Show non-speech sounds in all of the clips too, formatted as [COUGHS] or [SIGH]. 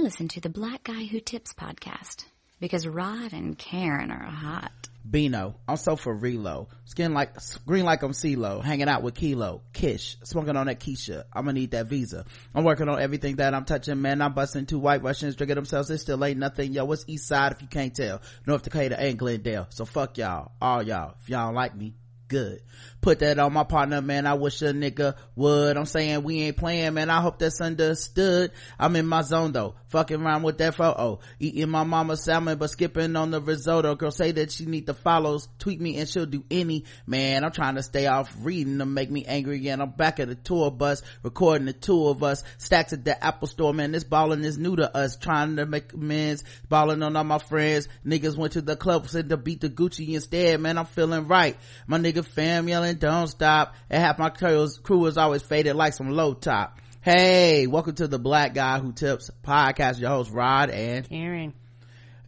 Listen to the Black Guy Who Tips podcast because Rod and Karen are hot. Bino, I'm so for Relo. Skin like, green like I'm CeeLo. Hanging out with Kilo. Kish. Smoking on that Keisha. I'm gonna need that visa. I'm working on everything that I'm touching, man. I'm busting two white Russians drinking themselves. It still ain't nothing. Yo, what's East Side if you can't tell? North Dakota ain't Glendale. So fuck y'all. All y'all. If y'all don't like me, good. Put that on my partner man. I wish a nigga would. I'm saying we ain't playing man. I hope that's understood. I'm in my zone though. Fucking around with that photo oh, eating my mama's salmon but skipping on the risotto. Girl say that she need the follows. Tweet me and she'll do any. Man i'm trying to stay off reading to make me angry again i'm back at the tour bus recording the two of us stacks at the apple store man. This balling is new to us trying to make amends balling on all my friends. Niggas went to the club said to beat the gucci instead. Man i'm feeling right. My nigga fam yelling don't stop. And half my crew was always faded like some low top. Hey welcome to the black guy who tips podcast. Your host rod and karen.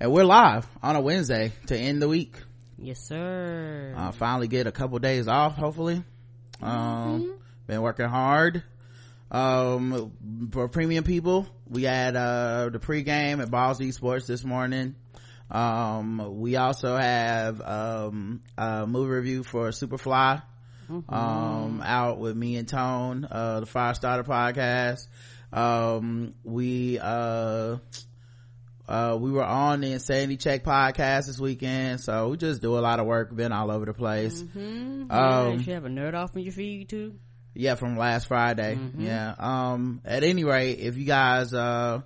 And we're live on a wednesday to end the week. Yes sir. Uh, finally get a couple days off hopefully. Um mm-hmm. been working hard. Um for premium people we had uh the pregame at balls esports this morning um we also have um a movie review for superfly mm-hmm. um out with me and tone uh the fire starter podcast um we uh uh we were on the insanity check podcast this weekend so we just do a lot of work been all over the place mm-hmm. um you have a nerd off in your feed too yeah from last friday mm-hmm. yeah um at any rate if you guys uh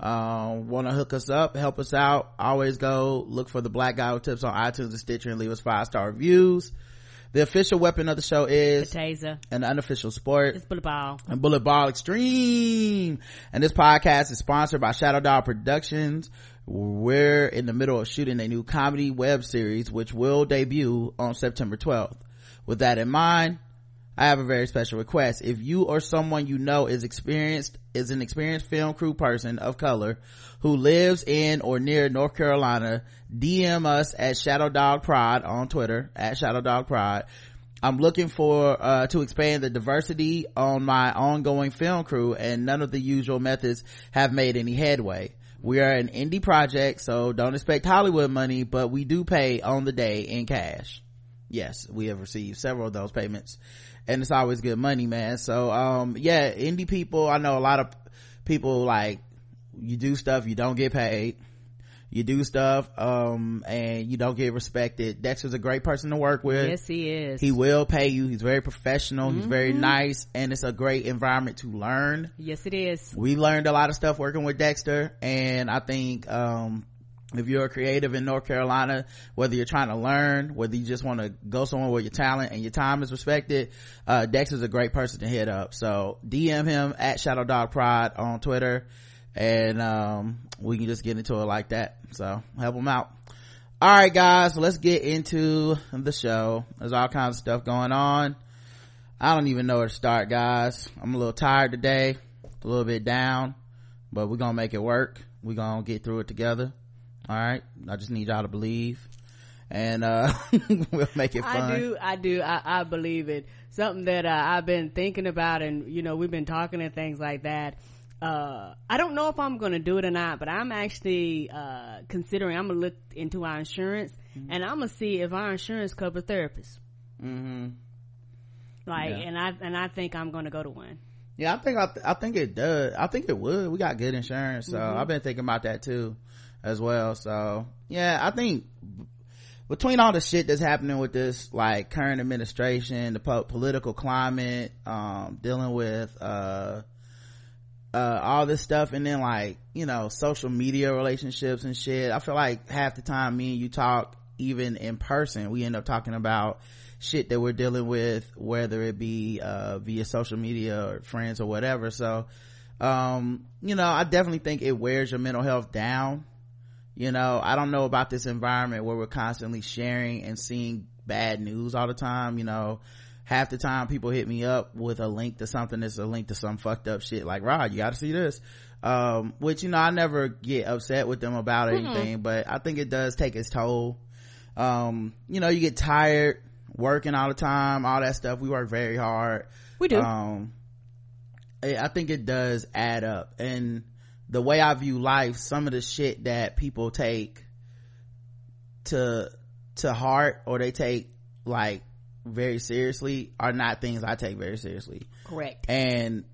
uh, want to hook us up help us out always go look for the black guy who tips on itunes and stitcher and leave us five star reviews the official weapon of the show is the taser. An unofficial sport. It's bullet ball. And bullet ball extreme. And this podcast is sponsored by Shadow Dog Productions. We're in the middle of shooting a new comedy web series, which will debut on September 12th. With that in mind, I have a very special request. If you or someone you know is experienced, is an experienced film crew person of color who lives in or near North Carolina, DM us at Shadow Dog Prod on Twitter, at Shadow Dog Prod. I'm looking for, uh, to expand the diversity on my ongoing film crew and none of the usual methods have made any headway. We are an indie project, so don't expect Hollywood money, but we do pay on the day in cash. Yes, we have received several of those payments and it's always good money man. So um yeah indie people i know a lot of people like you do stuff you don't get paid. You do stuff um and you don't get respected. Dexter's a great person to work with. Yes he is. He will pay you. He's very professional. Mm-hmm. he's very mm-hmm. nice and it's a great environment to learn. Yes it is. We learned a lot of stuff working with dexter and i think um if you're a creative in North Carolina, whether you're trying to learn, whether you just want to go somewhere where your talent and your time is respected, uh, Dex is a great person to hit up. So DM him at Shadow Dog Prod on Twitter and, um, we can just get into it like that. So help him out. All right, guys, let's get into the show. There's all kinds of stuff going on. I don't even know where to start, guys. I'm a little tired today, a little bit down, but we're gonna make it work. We're gonna get through it together all right? I just need y'all to believe. And uh [LAUGHS] we'll make it fun. i do i do i, I believe it. Something that uh, i've been thinking about and you know we've been talking and things like that. Uh i don't know if i'm gonna do it or not but i'm actually uh considering i'm gonna look into our insurance mm-hmm. and i'm gonna see if our insurance covers therapists. Mm-hmm. Like yeah. and i and i think i'm gonna go to one. Yeah i think i, th- I think it does. I think it would. We got good insurance so mm-hmm. i've been thinking about that too as well. So yeah i think between all the shit that's happening with this like current administration the po- political climate um, dealing with uh, uh, all this stuff and then like you know social media relationships and shit i feel like half the time me and you talk even in person we end up talking about shit that we're dealing with whether it be uh, via social media or friends or whatever. So um, you know i definitely think it wears your mental health down you know i don't know about this environment where we're constantly sharing and seeing bad news all the time you know. Half the time people hit me up with a link to something that's a link to some fucked up shit like rod you gotta see this. Um, which you know i never get upset with them about mm-hmm. anything but i think it does take its toll. Um, you know you get tired working all the time all that stuff. We work very hard. We do. Um, i think it does add up. And the way I view life, some of the shit that people take to, to heart or they take like very seriously are not things I take very seriously. Correct. And,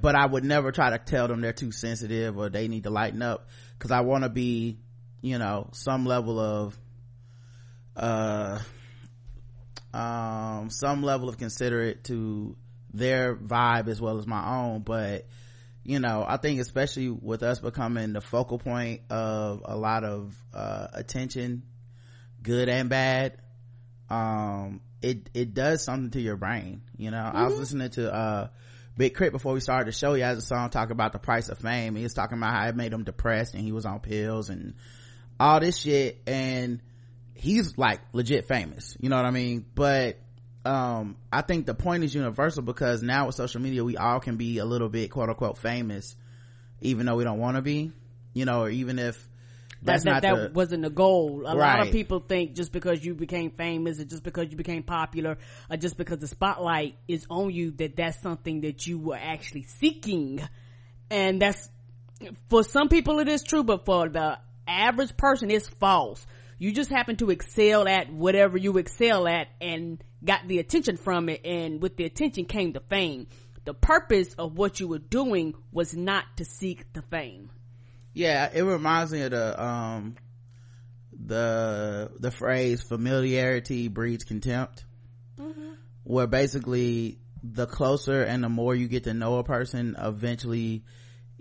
but I would never try to tell them they're too sensitive or they need to lighten up because I want to be, you know, some level of, uh, um, some level of considerate to their vibe as well as my own. But, you know, I think especially with us becoming the focal point of a lot of, uh, attention, good and bad, um, it, it does something to your brain. You know, mm-hmm. I was mm-hmm. listening to, uh, Big K.R.I.T. before we started the show, he has a song talking about the price of fame. He was talking about how it made him depressed and he was on pills and all this shit. And he's like legit famous. You know what I mean? But, um, I think the point is universal because now with social media, we all can be a little bit quote unquote famous, even though we don't want to be, you know, or even if that's that, that, that the, wasn't the goal. A right. lot of people think just because you became famous or just because you became popular or just because the spotlight is on you that that's something that you were actually seeking. And that's, for some people it is true, but for the average person it's false. You just happen to excel at whatever you excel at and got the attention from it and with the attention came the fame. The purpose of what you were doing was not to seek the fame yeah it reminds me of the um the the phrase familiarity breeds contempt mm-hmm. where basically the closer and the more you get to know a person eventually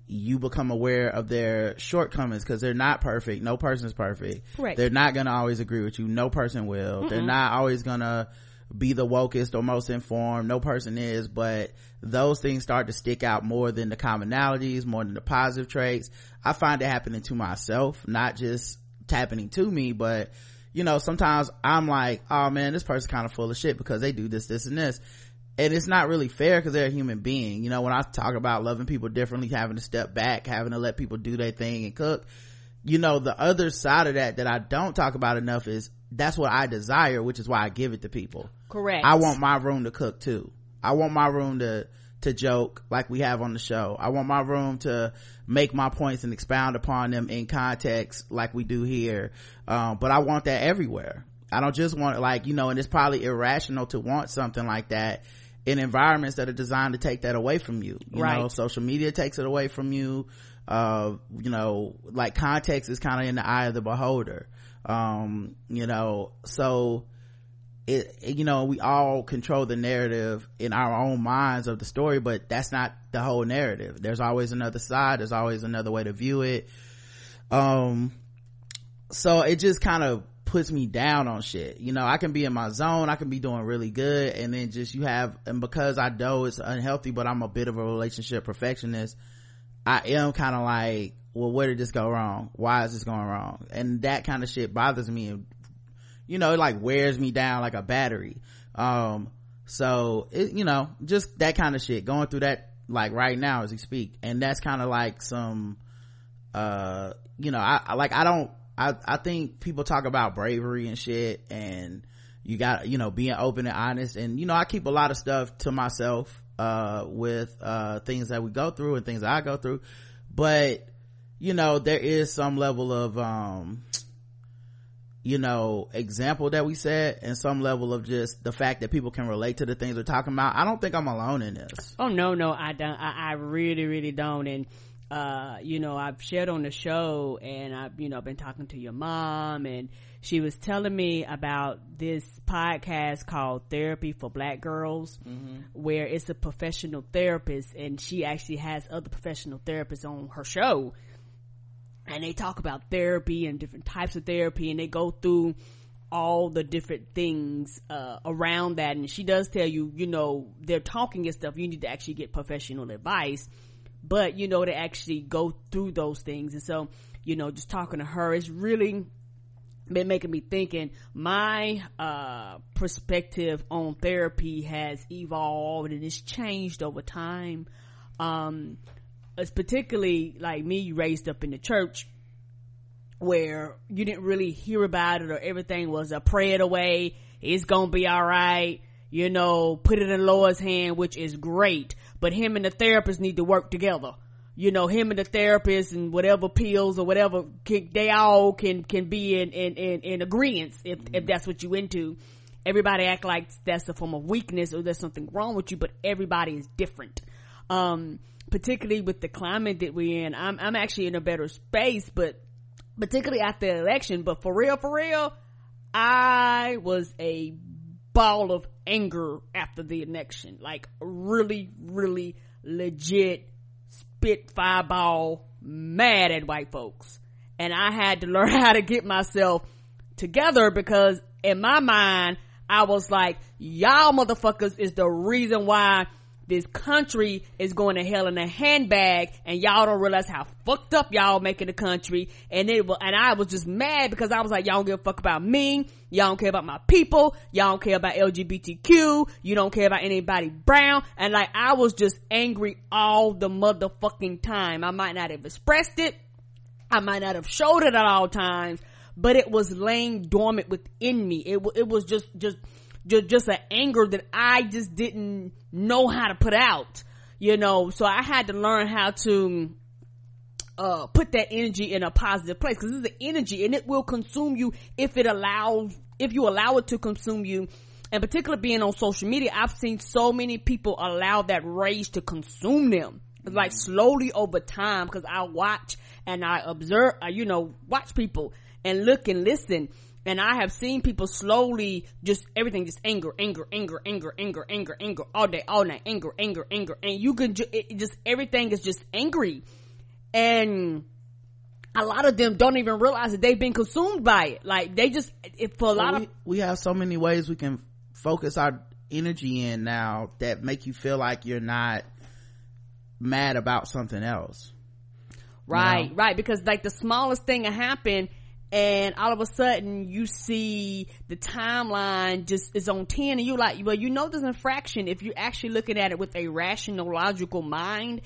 you become aware of their shortcomings because they're not perfect. No person's perfect. Right. they're not gonna always agree with you. No person will. Mm-mm. they're not always gonna be the wokest or most informed. No person is but those things start to stick out more than the commonalities more than the positive traits. I find it happening to myself not just happening to me but you know sometimes i'm like oh man this person's kind of full of shit because they do this this and this and it's not really fair because they're a human being you know when i talk about loving people differently having to step back having to let people do their thing and cook you know the other side of that that i don't talk about enough is that's what I desire, which is why I give it to people. Correct. I want my room to cook too. I want my room to, to joke like we have on the show. I want my room to make my points and expound upon them in context like we do here. Um, but I want that everywhere. I don't just want like, you know, and it's probably irrational to want something like that in environments that are designed to take that away from you. You right. know, social media takes it away from you. Uh, you know, like context is kind of in the eye of the beholder um you know so it, you know we all control the narrative in our own minds of the story but that's not the whole narrative there's always another side there's always another way to view it um so it just kind of puts me down on shit. You know i can be in my zone i can be doing really good and then just you have and because i know it's unhealthy but i'm a bit of a relationship perfectionist i am kind of like well where did this go wrong? Why is this going wrong? And that kind of shit bothers me and you know it like wears me down like a battery. Um so it, you know just that kind of shit going through that like right now as we speak. And that's kind of like some uh you know I, I like i don't i i think people talk about bravery and shit and you got you know being open and honest. And you know i keep a lot of stuff to myself uh with uh things that we go through and things i go through. But you know there is some level of um you know example that we set and some level of just the fact that people can relate to the things we're talking about. I don't think i'm alone in this. Oh no no i don't. I, I really really don't. And uh you know i've shared on the show and i've you know been talking to your mom and she was telling me about this podcast called therapy for black girls mm-hmm. where it's a professional therapist and she actually has other professional therapists on her show. And they talk about therapy and different types of therapy and they go through all the different things uh, around that. And she does tell you you know they're talking and stuff. You need to actually get professional advice but you know to actually go through those things and so you know just talking to her is really been making me thinking my uh, perspective on therapy has evolved and it's changed over time um, it's particularly like me raised up in the church where you didn't really hear about it or everything was a pray it away. It's gonna be alright. You know, put it in Lord's hand, which is great. But him and the therapist need to work together. you know, him and the therapist and whatever pills or whatever, can, they all can, can be in, in, in, in agreement if, if that's what you into. Everybody act like that's a form of weakness or there's something wrong with you, but everybody is different. Um, particularly with the climate that we're in, I'm, I'm actually in a better space, but particularly after the election, but for real, for real, I was a ball of anger after the election. Like really, really legit spit fireball mad at white folks. And I had to [LAUGHS] learn how to get myself together because in my mind, I was like, y'all motherfuckers is the reason why this country is going to hell in a handbag and y'all don't realize how fucked up y'all making the country. And it and I was just mad because I was like y'all don't give a fuck about me. Y'all don't care about my people. Y'all don't care about LGBTQ you don't care about anybody brown. And like I was just angry all the motherfucking time. I might not have expressed it. I might not have showed it at all times but it was laying dormant within me. It, it was just just just, just an anger that I just didn't know how to put out, you know, so I had to learn how to, uh, put that energy in a positive place because it's the energy and it will consume you if it allows, if you allow it to consume you. And particularly being on social media, I've seen so many people allow that rage to consume them. Like slowly over time, because I watch and I observe, uh, you know, watch people and look and listen and I have seen people slowly just everything just anger, anger, anger, anger, anger, anger, anger all day, all night, anger, anger, anger, and you can ju- it, just everything is just angry, and a lot of them don't even realize that they've been consumed by it. Like they just it, for a lot we, of we have so many ways we can focus our energy in now that make you feel like you're not mad about something else. Right, you know? right. Because like the smallest thing that happened and all of a sudden you see the timeline just is on 10 and you're like well you know there's an infraction if you're actually looking at it with a rational logical mind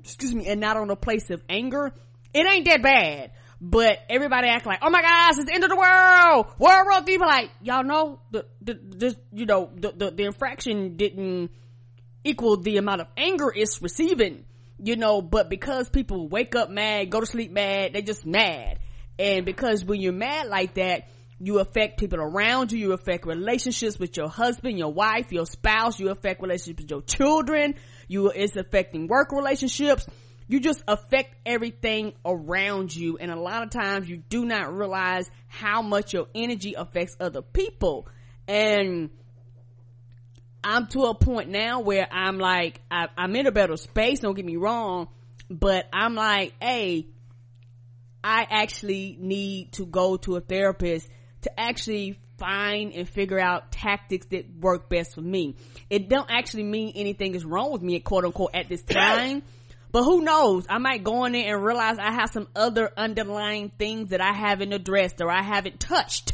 excuse me and not on a place of anger it ain't that bad. But everybody act like oh my gosh it's the end of the world world world people like y'all know the, the you know the, the the infraction didn't equal the amount of anger it's receiving you know but because people wake up mad go to sleep mad they just mad and because when you're mad like that, you affect people around you, you affect relationships with your husband, your wife, your spouse, you affect relationships with your children, you, it's affecting work relationships. You just affect everything around you. And a lot of times you do not realize how much your energy affects other people. And I'm to a point now where I'm like, I, I'm in a better space, don't get me wrong, but I'm like, hey, I actually need to go to a therapist to actually find and figure out tactics that work best for me. It don't actually mean anything is wrong with me, quote unquote, at this [COUGHS] time. But who knows? I might go in there and realize I have some other underlying things that I haven't addressed or I haven't touched.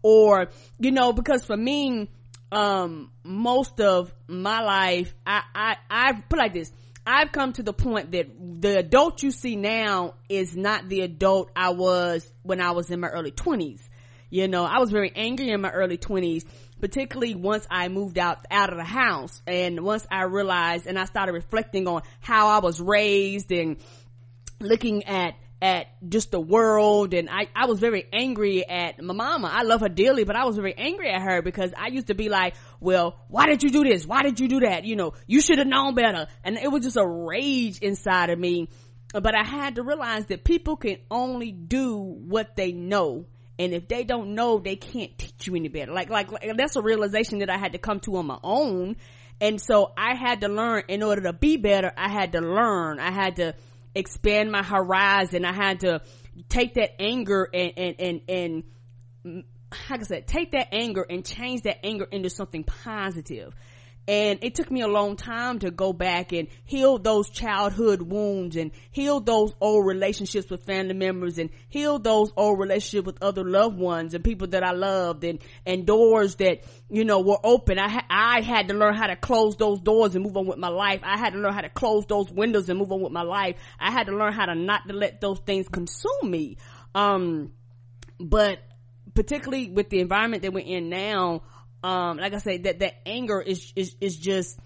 Or, you know, because for me, um, most of my life, I, I, I put like this. I've come to the point that the adult you see now is not the adult I was when I was in my early twenties. You know, I was very angry in my early twenties, particularly once I moved out, out of the house. And once I realized and I started reflecting on how I was raised and looking at at just the world and I, I was very angry at my mama. I love her dearly, but I was very angry at her because I used to be like, well, why did you do this? Why did you do that? You know, you should have known better. And it was just a rage inside of me. But I had to realize that people can only do what they know. And if they don't know, they can't teach you any better. Like, like, like that's a realization that I had to come to on my own. And so I had to learn in order to be better, I had to learn. I had to, expand my horizon. I had to take that anger and, and, and, and, mm, how can I said, take that anger and change that anger into something positive and it took me a long time to go back and heal those childhood wounds and heal those old relationships with family members and heal those old relationships with other loved ones and people that I loved and, and doors that, you know, were open. I, ha- I had to learn how to close those doors and move on with my life. I had to learn how to close those windows and move on with my life. I had to learn how to not to let those things consume me. Um, but particularly with the environment that we're in now, um like i said that that anger is is is just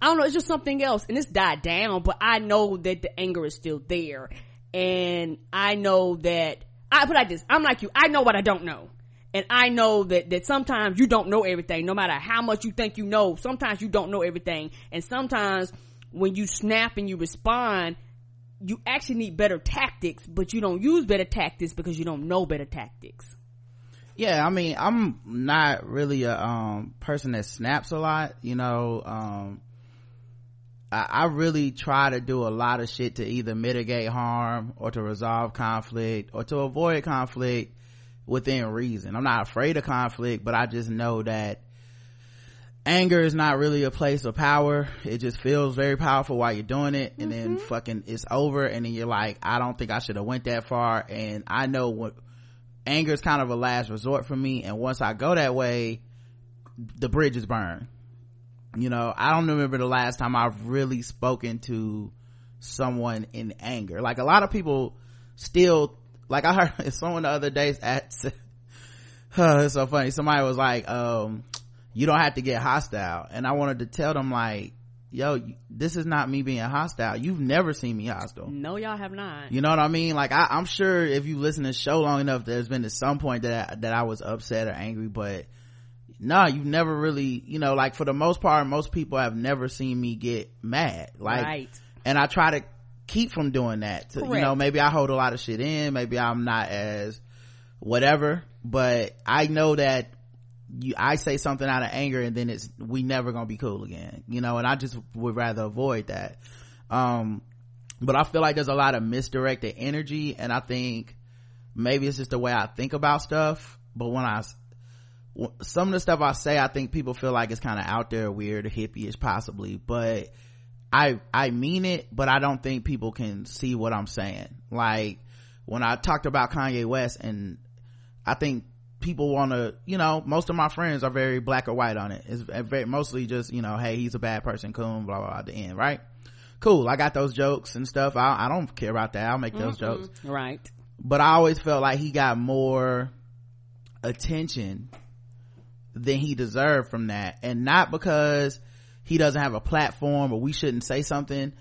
I don't know, it's just something else. And it's died down, but I know that the anger is still there. And I know that, I put like this, I'm like you, I know what I don't know. And I know that, that sometimes you don't know everything, no matter how much you think you know, sometimes you don't know everything. And sometimes when you snap and you respond, you actually need better tactics, but you don't use better tactics because you don't know better tactics. Yeah, I mean, I'm not really a um, person that snaps a lot, you know. Um, I, I really try to do a lot of shit to either mitigate harm or to resolve conflict or to avoid conflict within reason. I'm not afraid of conflict, but I just know that anger is not really a place of power. It just feels very powerful while you're doing it and mm-hmm. then fucking it's over and then you're like, I don't think I should have went that far and I know what anger is kind of a last resort for me and once I go that way, the bridge is burned. You know i don't remember the last time i've really spoken to someone in anger. Like a lot of people still like i heard [LAUGHS] someone the other day at [LAUGHS] uh, it's so funny. Somebody was like um you don't have to get hostile. And i wanted to tell them like yo this is not me being hostile. You've never seen me hostile. No y'all have not. You know what i mean? Like I, am sure if you listen to the show long enough there's been at some point that I, that i was upset or angry but nah you've never really you know like for the most part most people have never seen me get mad. Like right. and i try to keep from doing that to, you know maybe i hold a lot of shit in maybe i'm not as whatever but i know that you i say something out of anger and then it's we never gonna be cool again you know and i just would rather avoid that um but i feel like there's a lot of misdirected energy and i think maybe it's just the way i think about stuff but when i some of the stuff I say, I think people feel like it's kind of out there, weird, hippie-ish possibly, but I, I mean it, but I don't think people can see what I'm saying. Like, when I talked about Kanye West and I think people want to, you know, most of my friends are very black or white on it. It's very, mostly just, you know, hey, he's a bad person, cool, blah, blah, blah, at the end, right? Cool. I got those jokes and stuff. I, I don't care about that. I'll make those mm jokes. Right. But I always felt like he got more attention than he deserved from that and not because he doesn't have a platform or we shouldn't say something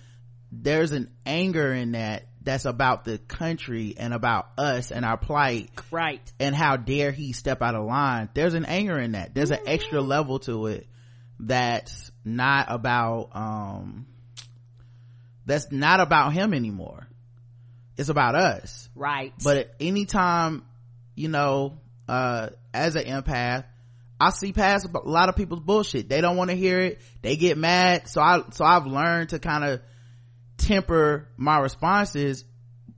there's an anger in that that's about the country and about us and our plight right. and how dare he step out of line. There's an anger in that. There's an extra level to it that's not about um that's not about him anymore. It's about us. Right. But anytime you know uh as an empath I see past a lot of people's bullshit. They don't want to hear it. They get mad. So I, so I've learned to kind of temper my responses,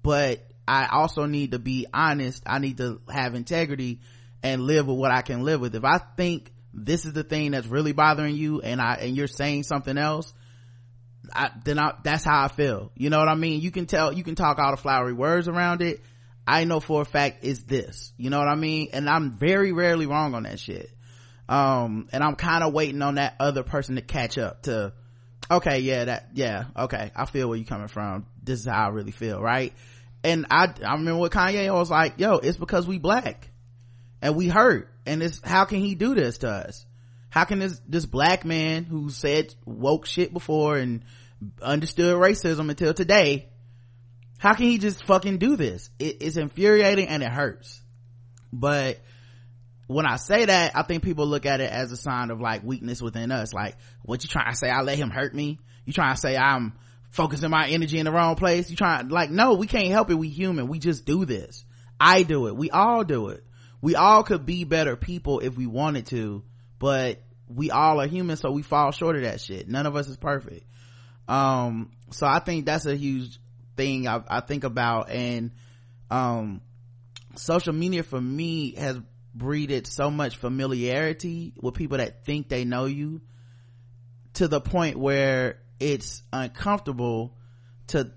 but I also need to be honest. I need to have integrity and live with what I can live with. If I think this is the thing that's really bothering you and I, and you're saying something else, I, then I, that's how I feel. You know what I mean? You can tell, you can talk all the flowery words around it. I know for a fact is this. You know what I mean? And I'm very rarely wrong on that shit um and i'm kind of waiting on that other person to catch up to okay yeah that yeah okay. I feel where you're coming from. This is how i really feel right? And i i remember what kanye was like yo it's because we black and we hurt and it's how can he do this to us? How can this this black man who said woke shit before and understood racism until today how can he just fucking do this? It, it's infuriating and it hurts. But when I say that, I think people look at it as a sign of like weakness within us. Like, what you trying to say? I let him hurt me? You trying to say I'm focusing my energy in the wrong place? You trying like, no, we can't help it. We human. We just do this. I do it. We all do it. We all could be better people if we wanted to, but we all are human, so we fall short of that shit. None of us is perfect. Um, so I think that's a huge thing I, I think about and, um, social media for me has breeded so much familiarity with people that think they know you to the point where it's uncomfortable to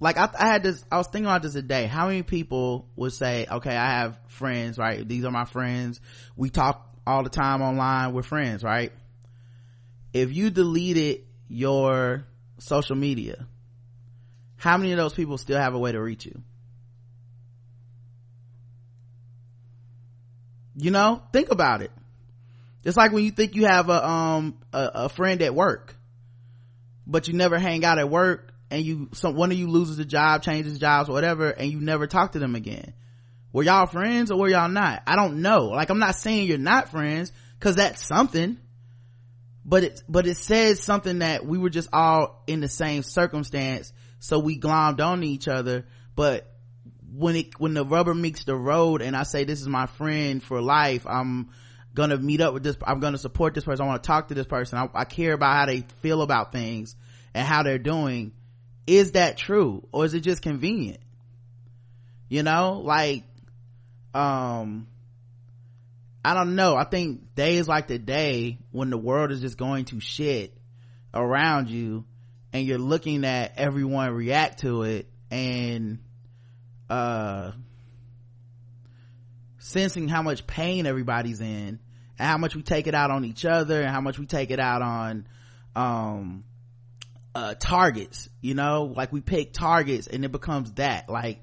like I, I, had this i was thinking about this today how many people would say okay i have friends right? These are my friends. We talk all the time online we're friends right? If you deleted your social media how many of those people still have a way to reach you you know think about it. It's like when you think you have a um a, a friend at work but you never hang out at work and you some one of you loses a job changes jobs whatever and you never talk to them again. Were y'all friends or were y'all not? I don't know. Like i'm not saying you're not friends because that's something but it but it says something that we were just all in the same circumstance so we glommed on each other but when it when the rubber meets the road and i say this is my friend for life. I'm gonna meet up with this i'm gonna support this person. I want to talk to this person. I, I care about how they feel about things and how they're doing. Is that true or is it just convenient? You know like um i don't know. I think days like the day when the world is just going to shit around you and you're looking at everyone react to it and uh sensing how much pain everybody's in and how much we take it out on each other and how much we take it out on um uh targets you know? Like we pick targets and it becomes that. Like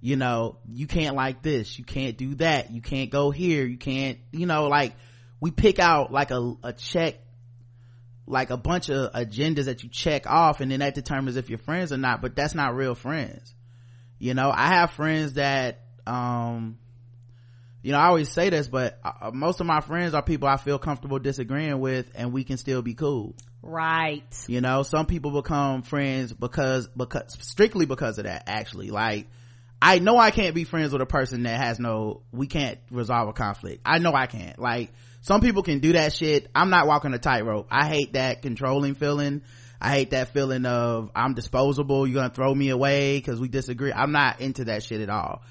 you know you can't like this you can't do that you can't go here you can't you know? Like we pick out like a, a check like a bunch of agendas that you check off and then that determines if you're friends or not but that's not real friends you know i have friends that um you know i always say this but uh, most of my friends are people i feel comfortable disagreeing with and we can still be cool. Right. You know some people become friends because because strictly because of that actually. Like i know i can't be friends with a person that has no we can't resolve a conflict. I know i can't. Like some people can do that shit. I'm not walking a tightrope. I hate that controlling feeling i hate that feeling of i'm disposable you're gonna throw me away because we disagree. I'm not into that shit at all.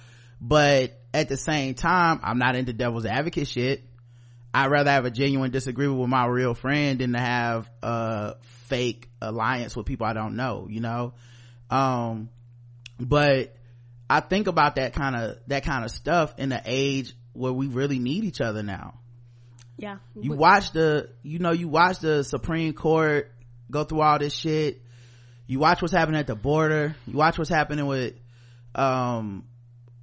But at the same time i'm not into devil's advocate shit. I'd rather have a genuine disagreement with my real friend than to have a fake alliance with people i don't know you know? Um but i think about that kind of that kind of stuff in the age where we really need each other now. Yeah you watch the you know you watch the supreme court go through all this shit. You watch what's happening at the border. You watch what's happening with um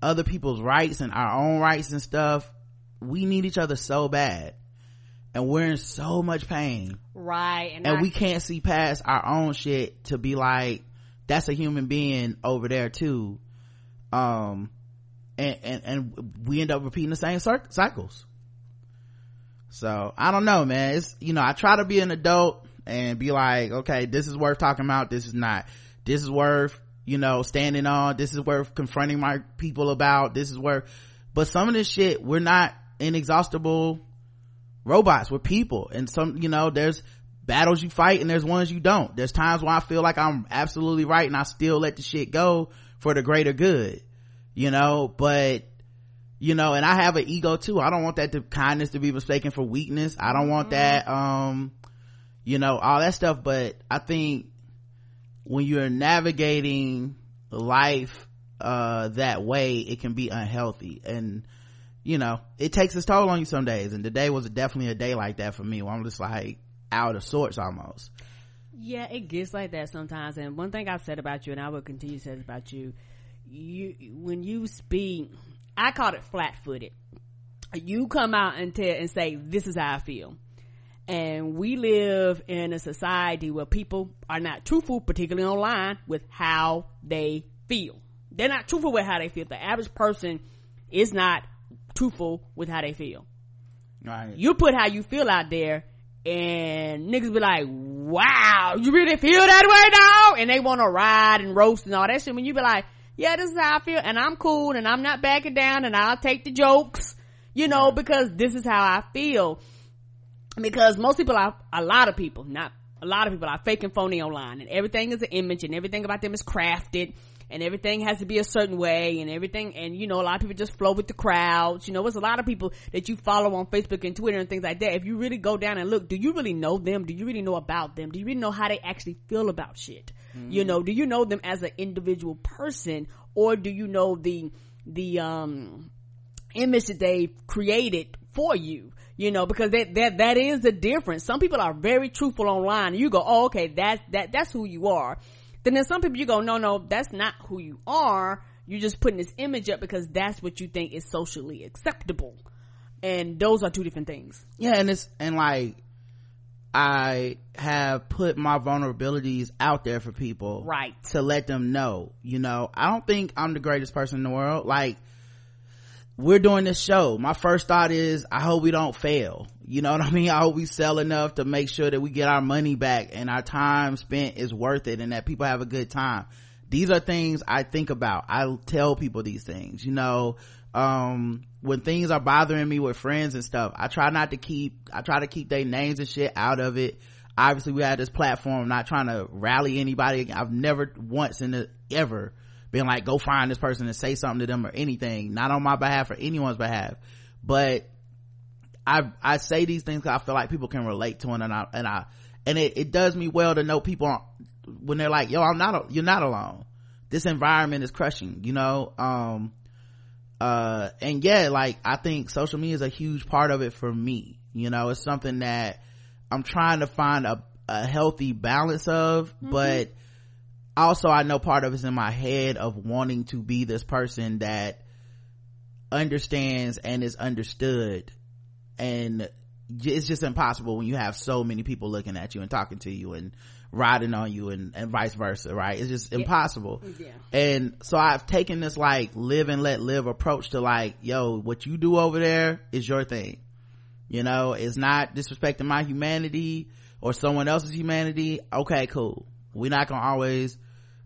other people's rights and our own rights and stuff. We need each other so bad. And we're in so much pain. Right and, and I, we can't see past our own shit to be like that's a human being over there too. Um and and, and we end up repeating the same cycles. So i don't know man. It's you know i try to be an adult and be like okay this is worth talking about this is not. This is worth you know standing on this is worth confronting my people about this is worth but some of this shit we're not inexhaustible robots we're people and some you know there's battles you fight and there's ones you don't. There's times where i feel like i'm absolutely right and i still let the shit go for the greater good you know but you know and i have an ego too. I don't want that to kindness to be mistaken for weakness. I don't want that um you know all that stuff but i think when you're navigating life uh that way it can be unhealthy. And you know it takes its toll on you some days and today was definitely a day like that for me where i'm just like out of sorts almost. Yeah it gets like that sometimes and one thing i've said about you and i will continue to say about you you when you speak i call it flat-footed. You come out and tell and say this is how i feel and we live in a society where people are not truthful particularly online with how they feel. They're not truthful with how they feel. The average person is not truthful with how they feel. Right. You put how you feel out there and niggas be like wow you really feel that way now and they want to ride and roast and all that shit. When you be like yeah this is how i feel and i'm cool and i'm not backing down and i'll take the jokes you know because this is how i feel because most people are a lot of people not a lot of people are fake and phony online. And everything is an image and everything about them is crafted. And everything has to be a certain way and everything. And you know a lot of people just flow with the crowds. You know there's a lot of people that you follow on facebook and twitter and things like that. If you really go down and look do you really know them? Do you really know about them? Do you really know how they actually feel about shit? Mm-hmm. you know do you know them as an individual person? Or do you know the the um image that they've created for you you know because that that that is the difference some people are very truthful online and you go oh okay that that that's who you are then there's some people you go no no that's not who you are you're just putting this image up because that's what you think is socially acceptable and those are two different things yeah and it's and like I have put my vulnerabilities out there for people. Right. To let them know, you know, I don't think I'm the greatest person in the world. Like, we're doing this show. My first thought is, I hope we don't fail. You know what I mean? I hope we sell enough to make sure that we get our money back and our time spent is worth it and that people have a good time. These are things I think about. I tell people these things, you know, um, when things are bothering me with friends and stuff, I try not to keep, I try to keep their names and shit out of it. Obviously we had this platform, not trying to rally anybody. I've never once in the, ever been like, go find this person and say something to them or anything, not on my behalf or anyone's behalf. But I, I say these things because I feel like people can relate to it and I, and I, and it, it does me well to know people when they're like, yo, I'm not, you're not alone. This environment is crushing, you know? Um, uh and yeah like i think social media is a huge part of it for me you know it's something that i'm trying to find a, a healthy balance of mm-hmm. but also i know part of it's in my head of wanting to be this person that understands and is understood and it's just impossible when you have so many people looking at you and talking to you and riding on you and, and vice versa, right? It's just impossible. Yeah. And so I've taken this like live and let live approach to like, yo, what you do over there is your thing. You know, it's not disrespecting my humanity or someone else's humanity. Okay, cool. We're not gonna always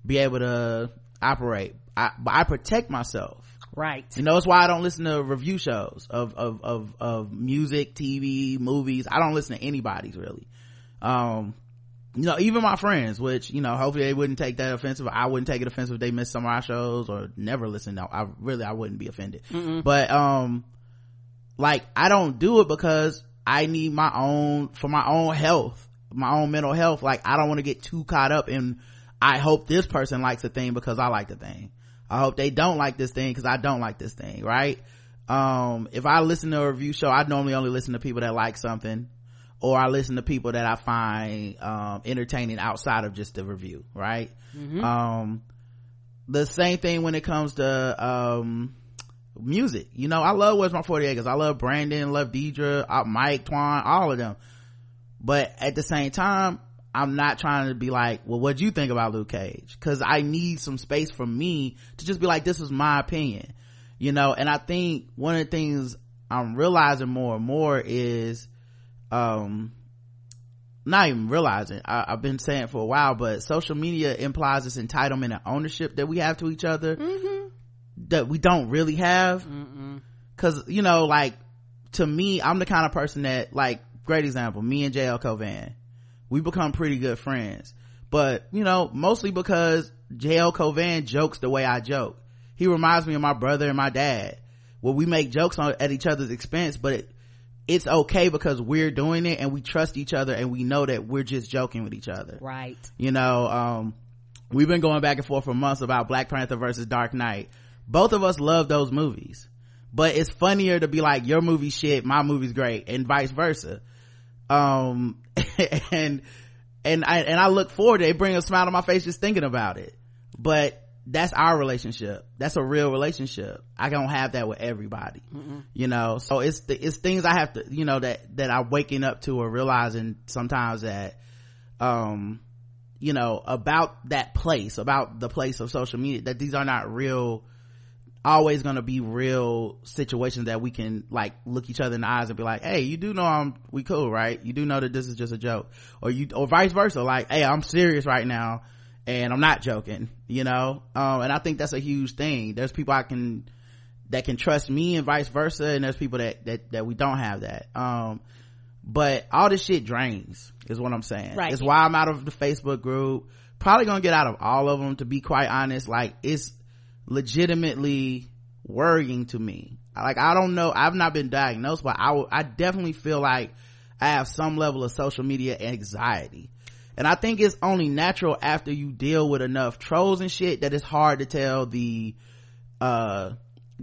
be able to operate. I, but I protect myself. Right. You know, it's why I don't listen to review shows of, of, of, of music, TV, movies. I don't listen to anybody's really. Um, you know, even my friends, which, you know, hopefully they wouldn't take that offensive. I wouldn't take it offensive if they missed some of our shows or never listen. No, I really, I wouldn't be offended. Mm-mm. But, um, like, I don't do it because I need my own, for my own health, my own mental health. Like, I don't want to get too caught up in, I hope this person likes a thing because I like the thing. I hope they don't like this thing because I don't like this thing, right? Um, if I listen to a review show, I normally only listen to people that like something or I listen to people that I find um, entertaining outside of just the review, right? Mm-hmm. Um, the same thing when it comes to um, music. You know, I love Where's My 40 Acres. I love Brandon, love Deidre, uh, Mike, Twan, all of them. But at the same time, I'm not trying to be like, well, what do you think about Luke Cage? Cause I need some space for me to just be like, this is my opinion, you know? And I think one of the things I'm realizing more and more is um not even realizing I, have been saying for a while but social media implies this entitlement and ownership that we have to each other mm-hmm. that we don't really have because you know like to me i'm the kind of person that like great example me and JL Cauvin we become pretty good friends but you know mostly because JL Cauvin jokes the way i joke he reminds me of my brother and my dad where we make jokes on, at each other's expense but it, it's okay because we're doing it and we trust each other and we know that we're just joking with each other. Right. You know, um, we've been going back and forth for months about Black Panther versus Dark Knight. Both of us love those movies, but it's funnier to be like, your movie shit, my movie's great and vice versa. Um, [LAUGHS] and, and I, and I look forward to it. it bring a smile to my face just thinking about it. But that's our relationship that's a real relationship i don't have that with everybody Mm-mm. you know so it's the, it's things i have to you know that that i'm waking up to or realizing sometimes that um you know about that place about the place of social media that these are not real always going to be real situations that we can like look each other in the eyes and be like hey you do know i'm we cool right? You do know that this is just a joke. Or you or vice versa like hey i'm serious right now and i'm not joking you know? Um, and i think that's a huge thing. There's people i can that can trust me and vice versa and there's people that that, that we don't have that. Um, but all this shit drains is what i'm saying. Right. It's why i'm out of the facebook group. Probably gonna get out of all of them to be quite honest. Like it's legitimately worrying to me. Like i don't know. I've not been diagnosed but i i definitely feel like i have some level of social media anxiety. And i think it's only natural after you deal with enough trolls and shit that it's hard to tell the uh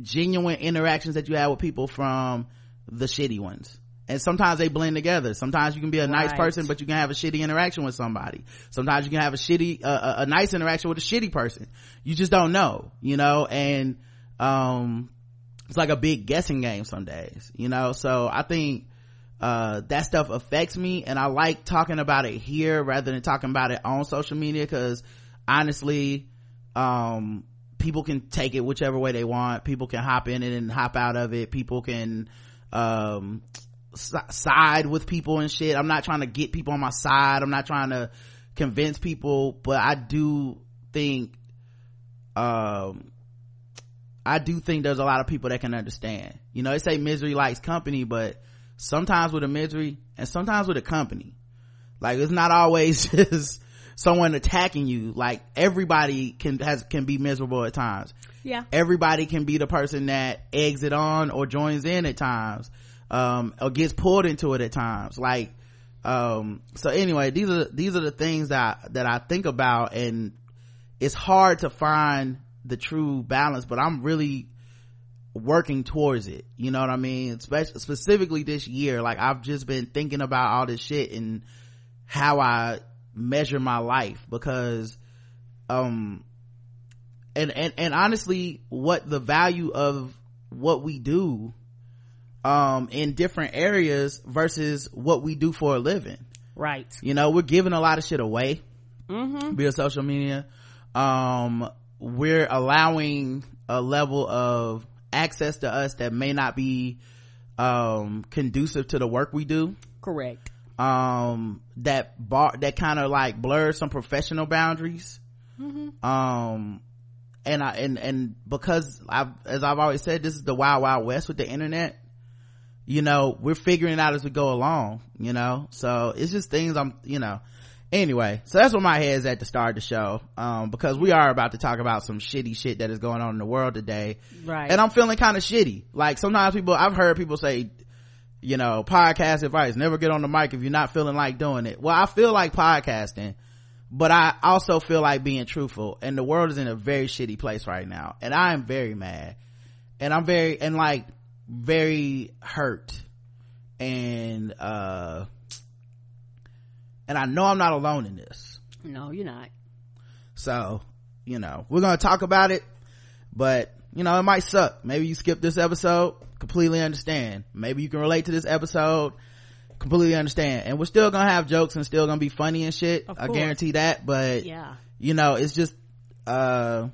genuine interactions that you have with people from the shitty ones and sometimes they blend together. Sometimes you can be a right. nice person but you can have a shitty interaction with somebody. Sometimes you can have a shitty uh, a, a nice interaction with a shitty person. You just don't know you know? And um it's like a big guessing game some days you know? So i think uh that stuff affects me and i like talking about it here rather than talking about it on social media because honestly um people can take it whichever way they want. People can hop in it and hop out of it. People can um side with people and shit. I'm not trying to get people on my side. I'm not trying to convince people but i do think um i do think there's a lot of people that can understand. You know they say misery likes company but sometimes with a misery and sometimes with a company like it's not always [LAUGHS] just someone attacking you. Like everybody can has can be miserable at times. Yeah. Everybody can be the person that eggs it on or joins in at times um or gets pulled into it at times. Like um so anyway these are these are the things that that i think about and it's hard to find the true balance but i'm really working towards it. You know what i mean? Especially, specifically this year like i've just been thinking about all this shit and how i measure my life because um and and and honestly what the value of what we do um in different areas versus what we do for a living. Right. You know we're giving a lot of shit away mm-hmm. via social media. Um we're allowing a level of access to us that may not be um conducive to the work we do. Correct. Um that bar that kind of like blurs some professional boundaries. Mm-hmm. um and i and and because i've as i've always said this is the wild wild west with the internet you know we're figuring it out as we go along you know? So it's just things i'm you know. Anyway so that's where my head's at to start the show um because we are about to talk about some shitty shit that is going on in the world today. Right. And i'm feeling kind of shitty. Like sometimes people i've heard people say you know podcast advice never get on the mic if you're not feeling like doing it. Well i feel like podcasting but i also feel like being truthful. And the world is in a very shitty place right now. And i am very mad. And i'm very and like very hurt. And uh and i know i'm not alone in this. No you're not. So you know we're gonna talk about it but you know it might suck. Maybe you skip this episode. Completely understand. Maybe you can relate to this episode. Completely understand. And we're still gonna have jokes and still gonna be funny and shit. I guarantee that but yeah. you know it's just uh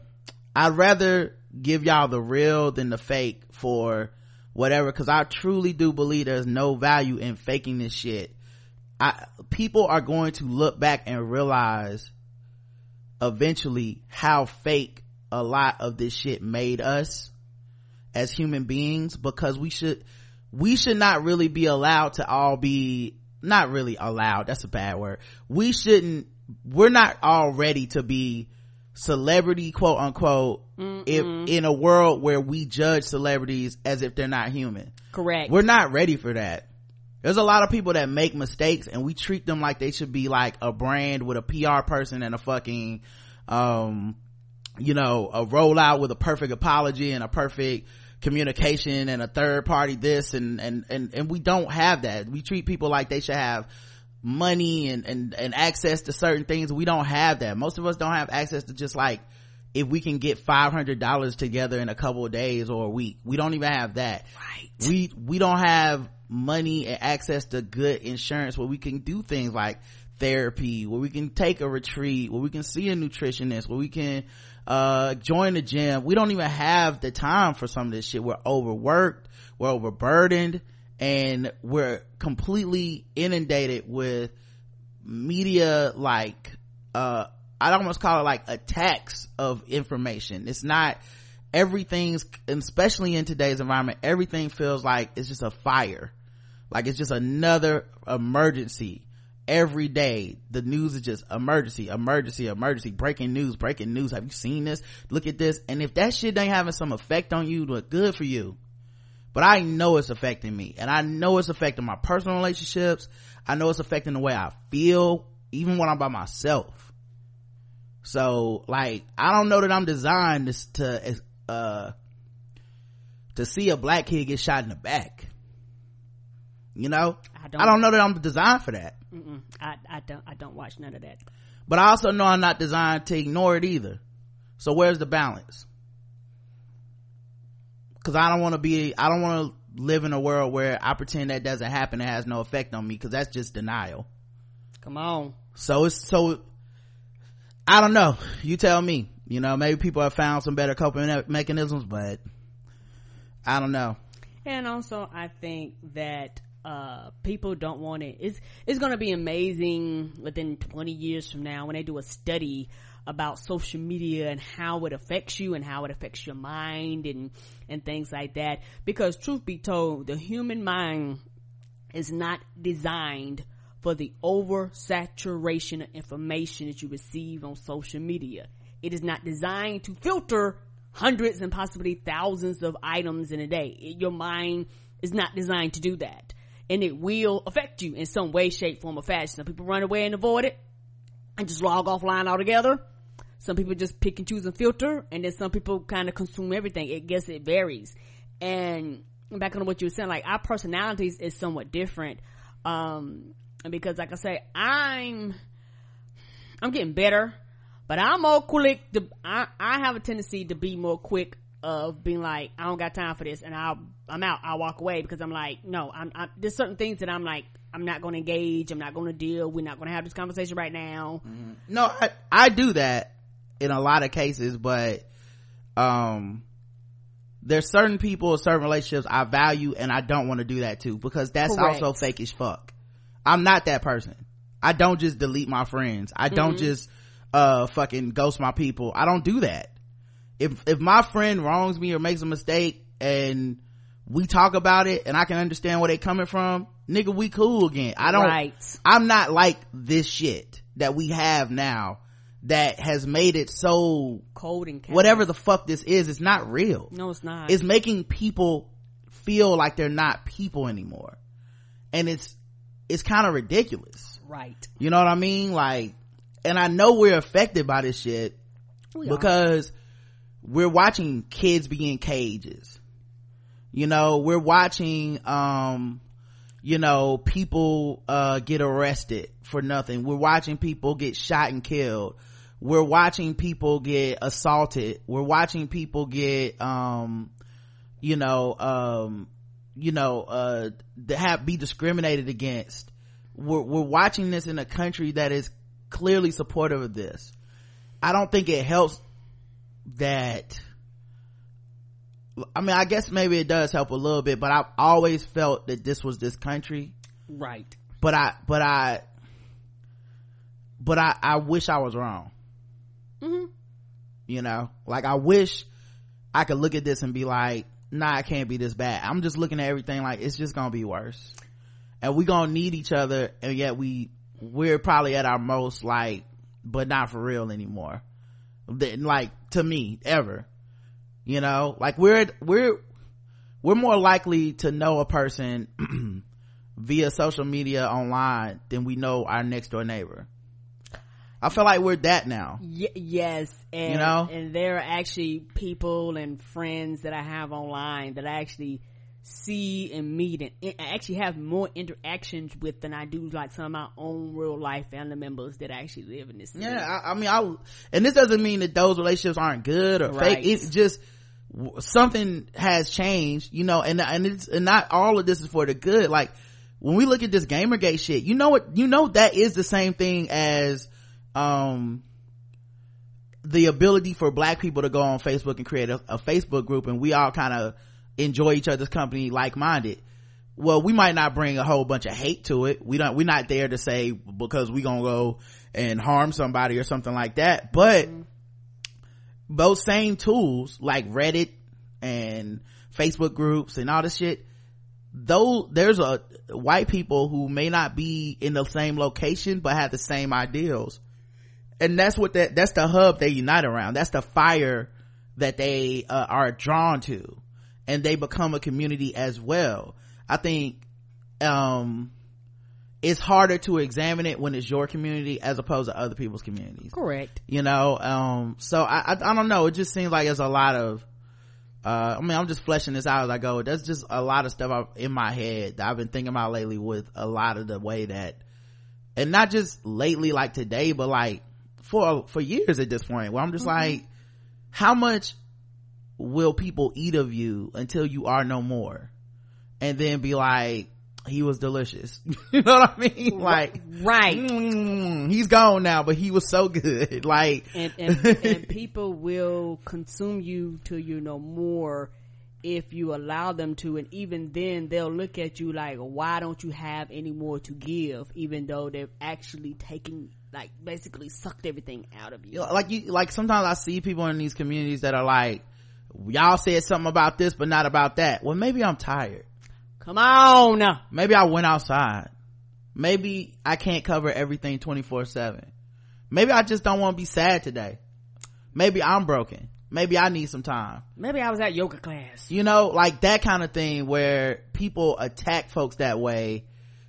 i'd rather give y'all the real than the fake for whatever because i truly do believe there's no value in faking this shit. I people are going to look back and realize eventually how fake a lot of this shit made us as human beings because we should we should not really be allowed to all be not really allowed that's a bad word. We shouldn't we're not all ready to be celebrity quote unquote if in a world where we judge celebrities as if they're not human. Correct. We're not ready for that. There's a lot of people that make mistakes and we treat them like they should be like a brand with a pr person and a fucking um you know a rollout with a perfect apology and a perfect communication and a third party this and and and, and we don't have that. We treat people like they should have money and and and access to certain things we don't have that. Most of us don't have access to just like if we can get five hundred dollars together in a couple of days or a week. We don't even have that. Right. We we don't have money and access to good insurance where we can do things like therapy where we can take a retreat where we can see a nutritionist where we can uh join the gym. We don't even have the time for some of this shit. We're overworked. We're overburdened and we're completely inundated with media like uh i'd almost call it like attacks of information. It's not everything's especially in today's environment everything feels like it's just a fire. Like it's just another emergency every day. The news is just emergency emergency emergency. Breaking news breaking news. Have you seen this? Look at this. And if that shit ain't having some effect on you look good for you but i know it's affecting me. And i know it's affecting my personal relationships. I know it's affecting the way i feel even when i'm by myself. So like i don't know that i'm designed to, to uh to see a black kid get shot in the back. You know? I don't- I don't know that i'm designed for that. I, I don't I don't watch none of that. but i also know i'm not designed to ignore it either. So where's the balance because i don't want to be i don't want to live in a world where i pretend that doesn't happen and has no effect on me because that's just denial. Come on. So it's so i don't know. You tell me. You know maybe people have found some better coping mechanisms but i don't know. And also i think that uh, people don't want it. It's it's going to be amazing within 20 years from now when they do a study about social media and how it affects you and how it affects your mind and and things like that. Because truth be told, the human mind is not designed for the oversaturation of information that you receive on social media. It is not designed to filter hundreds and possibly thousands of items in a day. Your mind is not designed to do that and it will affect you in some way, shape, form, or fashion. Some people run away and avoid it and just log offline altogether. Some people just pick and choose and filter, and then some people kind of consume everything. It guess it varies. And back on what you were saying, like our personalities is somewhat different. Um, because like I say, I'm, I'm getting better, but I'm more quick to, I, I have a tendency to be more quick of being like, I don't got time for this and I'll, I'm out, I'll walk away because I'm like, no, I'm, I, there's certain things that I'm like, I'm not going to engage, I'm not going to deal, we're not going to have this conversation right now. Mm-hmm. No, I, I do that in a lot of cases, but, um, there's certain people, certain relationships I value and I don't want to do that too because that's Correct. also fake as fuck. I'm not that person. I don't just delete my friends. I don't mm-hmm. just, uh, fucking ghost my people. I don't do that if if my friend wrongs me or makes a mistake and we talk about it and I can understand where they coming from, nigga, we cool again. I don't, right. I'm not like this shit that we have now that has made it so cold and whatever the fuck this is, it's not real. No, it's not. It's making people feel like they're not people anymore. And it's, it's kind of ridiculous. Right. You know what I mean? Like, and I know we're affected by this shit we because are we're watching kids be in cages you know we're watching um you know people uh get arrested for nothing we're watching people get shot and killed we're watching people get assaulted we're watching people get um you know um you know uh have be discriminated against we're, we're watching this in a country that is clearly supportive of this i don't think it helps that I mean, I guess maybe it does help a little bit, but I've always felt that this was this country. Right. But I, but I, but I, I wish I was wrong. Mm-hmm. You know, like I wish I could look at this and be like, nah, it can't be this bad. I'm just looking at everything like it's just gonna be worse. And we gonna need each other, and yet we, we're probably at our most like, but not for real anymore like to me ever you know like we're we're we're more likely to know a person [CLEARS THROAT] via social media online than we know our next door neighbor i feel like we're that now y- yes and you know and there are actually people and friends that i have online that i actually see and meet and I actually have more interactions with than I do like some of my own real life family members that actually live in this city. Yeah, I, I, mean, I, and this doesn't mean that those relationships aren't good or right. fake. It's just something has changed, you know, and, and it's, and not all of this is for the good. Like, when we look at this Gamergate shit, you know what, you know that is the same thing as, um, the ability for black people to go on Facebook and create a, a Facebook group and we all kind of enjoy each other's company like-minded. Well we might not bring a whole bunch of hate to it. We don't we're not there to say because we gonna go and harm somebody or something like that but mm-hmm. those same tools like reddit and facebook groups and all this shit though there's a white people who may not be in the same location but have the same ideals and that's what that that's the hub they unite around. That's the fire that they uh, are drawn to. And they become a community as well. I think um it's harder to examine it when it's your community as opposed to other people's communities. Correct. You know um so i i, I don't know. It just seems like there's a lot of uh, I mean, I'm just fleshing this out as I go. There's just a lot of stuff in my head that I've been thinking about lately with a lot of the way that, and not just lately, like today, but like for, for years at this point where I'm just mm-hmm. like, how much will people eat of you until you are no more? And then be like he was delicious. [LAUGHS] You know what i mean? Like right. mm, he's gone now but he was so good. [LAUGHS] Like and, and, and [LAUGHS] people will consume you till you know more if you allow them to. And even then they'll look at you like why don't you have any more to give even though they've actually taken like basically sucked everything out of you. Like you like sometimes i see people in these communities that are like y'all said something about this but not about that. Well maybe i'm tired. Come on! Maybe i went outside. Maybe i can't cover everything 24 7 maybe i just don't want to be sad today. Maybe i'm broken. Maybe i need some time. Maybe i was at yoga class. You know like that kind of thing where people attack folks that way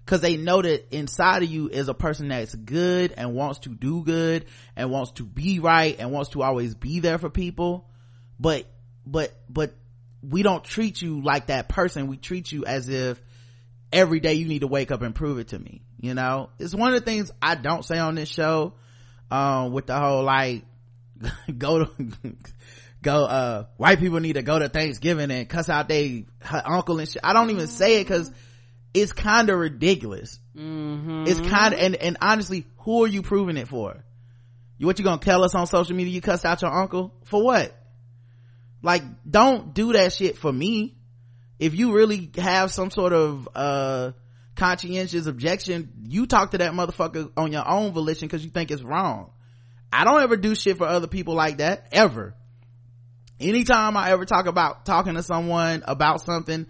because they know that inside of you is a person that's good and wants to do good and wants to be right and wants to always be there for people. But but but we don't treat you like that person. We treat you as if every day you need to wake up and prove it to me you know? It's one of the things i don't say on this show um with the whole like [LAUGHS] go to [LAUGHS] go uh white people need to go to thanksgiving and cuss out they uncle and shit. I don't even say it because it's kind of ridiculous. Mm-hmm. it's kind of and, and honestly who are you proving it for? You what you gonna tell us on social media you cussed out your uncle? For what? Like don't do that shit for me. If you really have some sort of uh conscientious objection you talk to that motherfucker on your own volition because you think it's wrong. I don't ever do shit for other people like that ever. Anytime i ever talk about talking to someone about something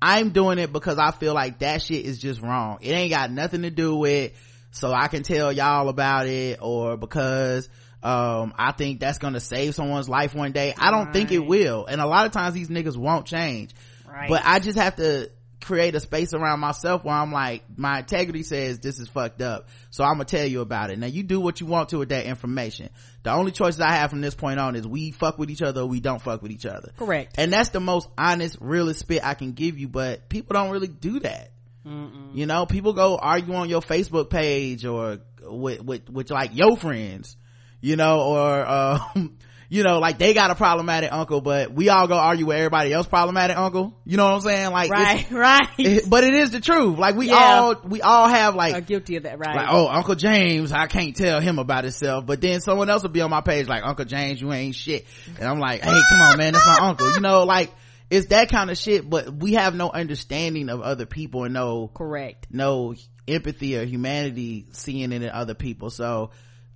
i'm doing it because i feel like that shit is just wrong it ain't got nothing to do with so i can tell y'all about it or because um i think that's gonna save someone's life one day i don't right. think it will and a lot of times these niggas won't change right. but i just have to create a space around myself where i'm like my integrity says this is fucked up. So i'm gonna tell you about it. Now you do what you want to with that information. The only choices i have from this point on is we fuck with each other or we don't fuck with each other. Correct. And that's the most honest realest spit i can give you but people don't really do that. Mm-mm. you know people go argue on your facebook page or with with, with like your friends you know or um you know like they got a problematic uncle but we all go argue with everybody else problematic uncle. You know what i'm saying? Like right [LAUGHS] right. it, but it is the truth. Like we Yeah. all we all have like are guilty of that right. like oh uncle james i can't tell him about himself. But then someone else will be on my page like uncle james you ain't shit. And i'm like hey come on man that's my uncle. You know like it's that kind of shit but we have no understanding of other people and no correct. no empathy or humanity seeing it in other people. So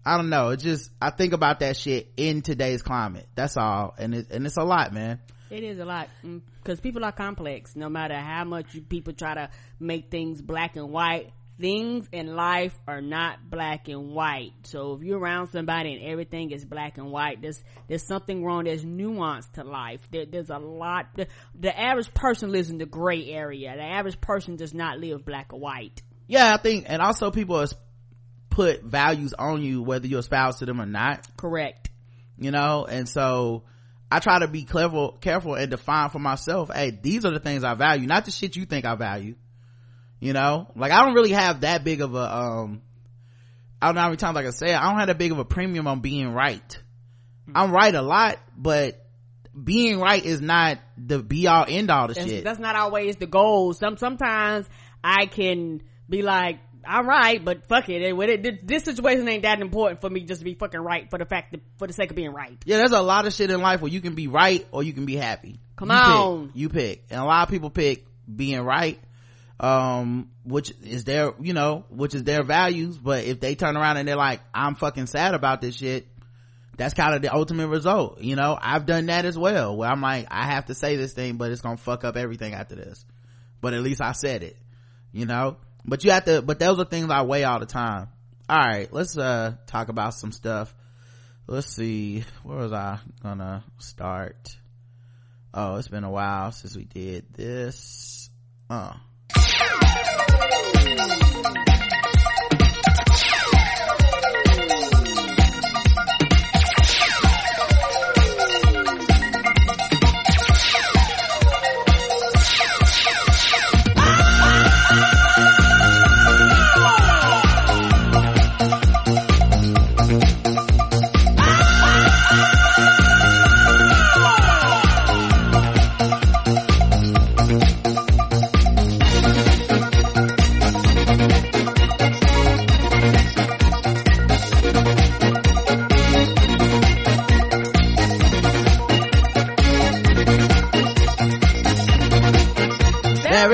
i don't know it just i think about that shit in today's climate that's all and it, and it's a lot man It is a lot mm, because people are complex. No matter how much you, people try to make things black and white, things in life are not black and white. So if you're around somebody and everything is black and white, there's there's something wrong. There's nuance to life. There, there's a lot. The, the average person lives in the gray area. The average person does not live black or white. yeah i think and also people put values on you whether you're spouse to them or not. Correct. you know and so i try to be clever careful and define for myself hey these are the things i value not the shit you think i value. You know like i don't really have that big of a um i don't know how many times i can say i don't have that big of a premium on being right. I'm right a lot but being right is not the be all end all the That's, shit. that's not always the goal. Some sometimes I can be like, I'm right, but fuck it. it, it this situation ain't that important for me just to be fucking right for the fact that for the sake of being right. yeah there's a lot of shit in life where you can be right or you can be happy Come You pick. on. you pick and a lot of people pick being right um which is their you know which is their values but if they turn around and they're like i'm fucking sad about this shit that's kind of the ultimate result you know i've done that as well where i'm like i have to say this thing but it's gonna fuck up everything after this but at least i said it you know but you have to but those are things i weigh all the time. All right let's uh talk about some stuff. Let's see where was i gonna start? Oh it's been a while since we did this. Uh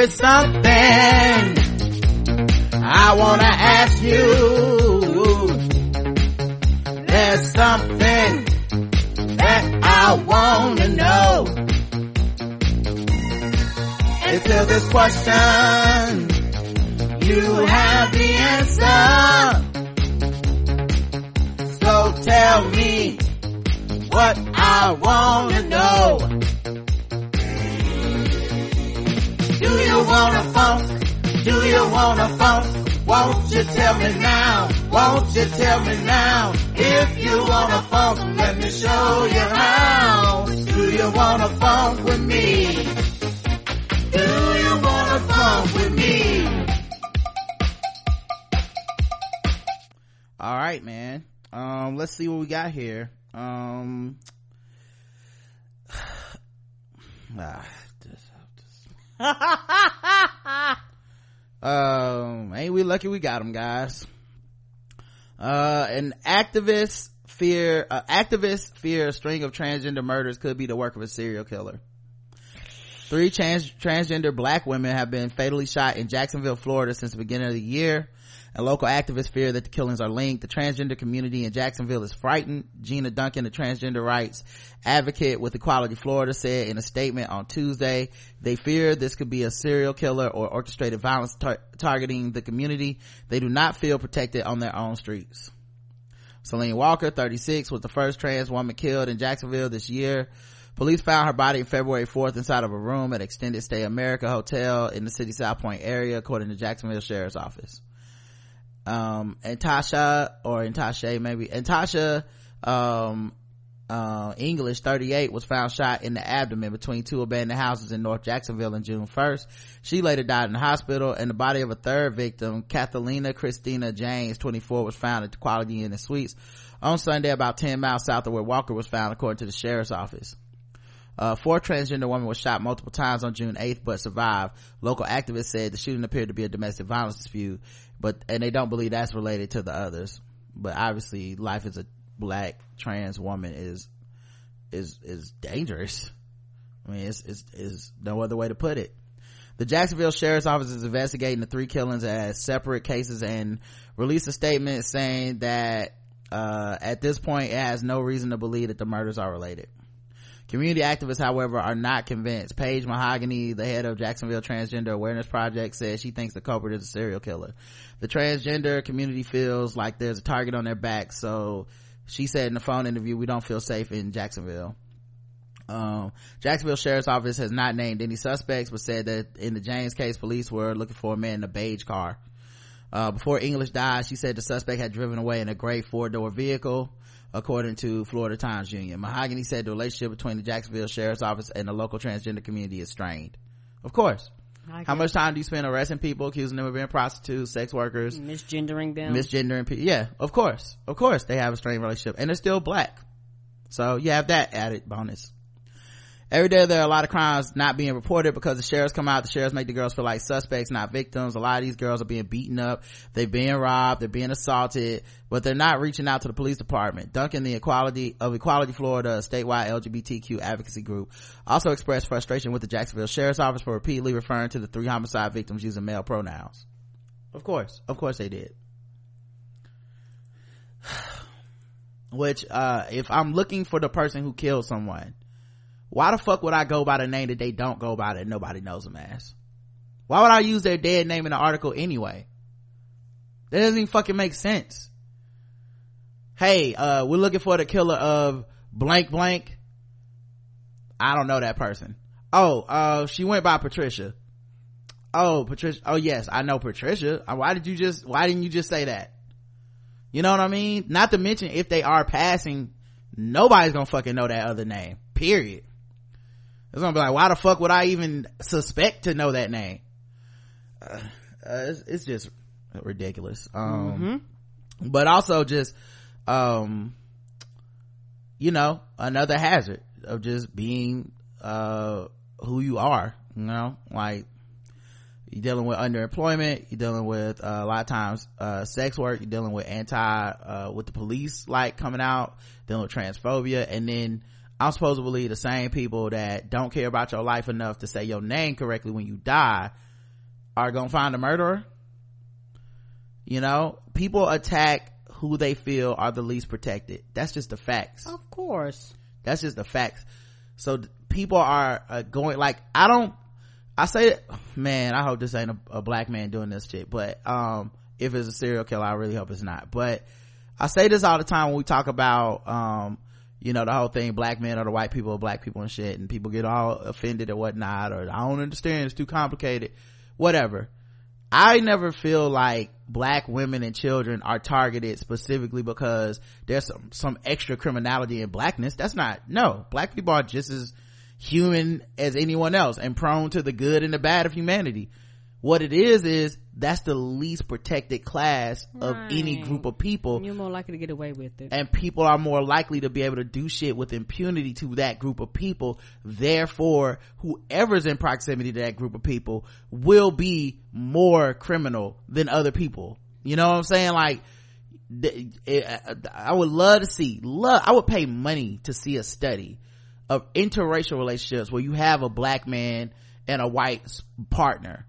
is something I wanna ask you. There's something that I wanna know. Until this question, you have the answer. So tell me what I wanna know. Wanna funk? Do you wanna funk? Won't you tell me now? Won't you tell me now? If you wanna funk, let me show you how. Do you wanna funk with me? Do you wanna funk with me? All right, man. Um, let's see what we got here. Um, [SIGHS] ah. [LAUGHS] um, ain't we lucky we got them, guys? Uh, an activist fear, uh, activists fear a string of transgender murders could be the work of a serial killer. Three trans- transgender black women have been fatally shot in Jacksonville, Florida since the beginning of the year. And local activists fear that the killings are linked. The transgender community in Jacksonville is frightened. Gina Duncan, the transgender rights advocate with Equality Florida said in a statement on Tuesday, they fear this could be a serial killer or orchestrated violence tar- targeting the community. They do not feel protected on their own streets. Celine Walker, 36, was the first trans woman killed in Jacksonville this year. Police found her body February 4th inside of a room at Extended Stay America Hotel in the city South Point area, according to Jacksonville Sheriff's Office. Um, and Tasha, or Tasha maybe, and Tasha, um, uh, English, 38, was found shot in the abdomen between two abandoned houses in North Jacksonville on June 1st. She later died in the hospital, and the body of a third victim, Cathalina Christina James, 24, was found at the Quality Inn and Suites on Sunday about 10 miles south of where Walker was found, according to the sheriff's office. Uh, four transgender women was shot multiple times on June 8th, but survived. Local activists said the shooting appeared to be a domestic violence dispute, but, and they don't believe that's related to the others. But obviously, life as a black trans woman is, is, is dangerous. I mean, it's, it's, it's no other way to put it. The Jacksonville Sheriff's Office is investigating the three killings as separate cases and released a statement saying that, uh, at this point, it has no reason to believe that the murders are related. Community activists, however, are not convinced. Paige Mahogany, the head of Jacksonville Transgender Awareness Project, says she thinks the culprit is a serial killer. The transgender community feels like there's a target on their back, so she said in a phone interview, we don't feel safe in Jacksonville. Um, Jacksonville Sheriff's Office has not named any suspects, but said that in the James case, police were looking for a man in a beige car. Uh, before English died, she said the suspect had driven away in a gray four-door vehicle according to Florida Times Union. Mahogany said the relationship between the Jacksonville Sheriff's Office and the local transgender community is strained. Of course. How much time do you spend arresting people, accusing them of being prostitutes, sex workers, misgendering them, misgendering people? Yeah, of course, of course, they have a strained relationship, and they're still black. So you have that added bonus every day there are a lot of crimes not being reported because the sheriffs come out the sheriffs make the girls feel like suspects not victims. A lot of these girls are being beaten up. They're being robbed. They're being assaulted but they're not reaching out to the police department. Duncan the equality of equality florida statewide lgbtq advocacy group also expressed frustration with the jacksonville sheriff's office for repeatedly referring to the three homicide victims using male pronouns. Of course. Of course they did. [SIGHS] Which uh if i'm looking for the person who killed someone why the fuck would I go by the name that they don't go by that nobody knows them as? Why would I use their dead name in the article anyway? That doesn't even fucking make sense. Hey, uh, we're looking for the killer of blank blank. I don't know that person. Oh, uh, she went by Patricia. Oh, Patricia. Oh, yes, I know Patricia. Uh, why did you just, why didn't you just say that? You know what I mean? Not to mention if they are passing, nobody's gonna fucking know that other name. Period. It's gonna be like, why the fuck would I even suspect to know that name? Uh, uh, it's, it's, just ridiculous. Um, mm-hmm. but also just, um, you know, another hazard of just being, uh, who you are, you know, like, you're dealing with underemployment you're dealing with uh, a lot of times uh, sex work you're dealing with anti uh, with the police like coming out dealing with transphobia and then I'm supposed to believe the same people that don't care about your life enough to say your name correctly when you die are gonna find a murderer? You know, people attack who they feel are the least protected. That's just the facts. Of course. That's just the facts. So people are uh, going like I don't. I say, man, I hope this ain't a, a black man doing this shit. But um, if it's a serial killer, I really hope it's not. But I say this all the time when we talk about um, you know, the whole thing, black men are the white people, or black people and shit, and people get all offended or whatnot, or I don't understand, it's too complicated, whatever. I never feel like black women and children are targeted specifically because there's some, some extra criminality in blackness. That's not, no, black people are just as human as anyone else and prone to the good and the bad of humanity what it is is that's the least protected class of right. any group of people. You're more likely to get away with it. And people are more likely to be able to do shit with impunity to that group of people. Therefore whoever's in proximity to that group of people will be more criminal than other people. You know what i'm saying? Like i would love to see love i would pay money to see a study of interracial relationships where you have a black man and a white partner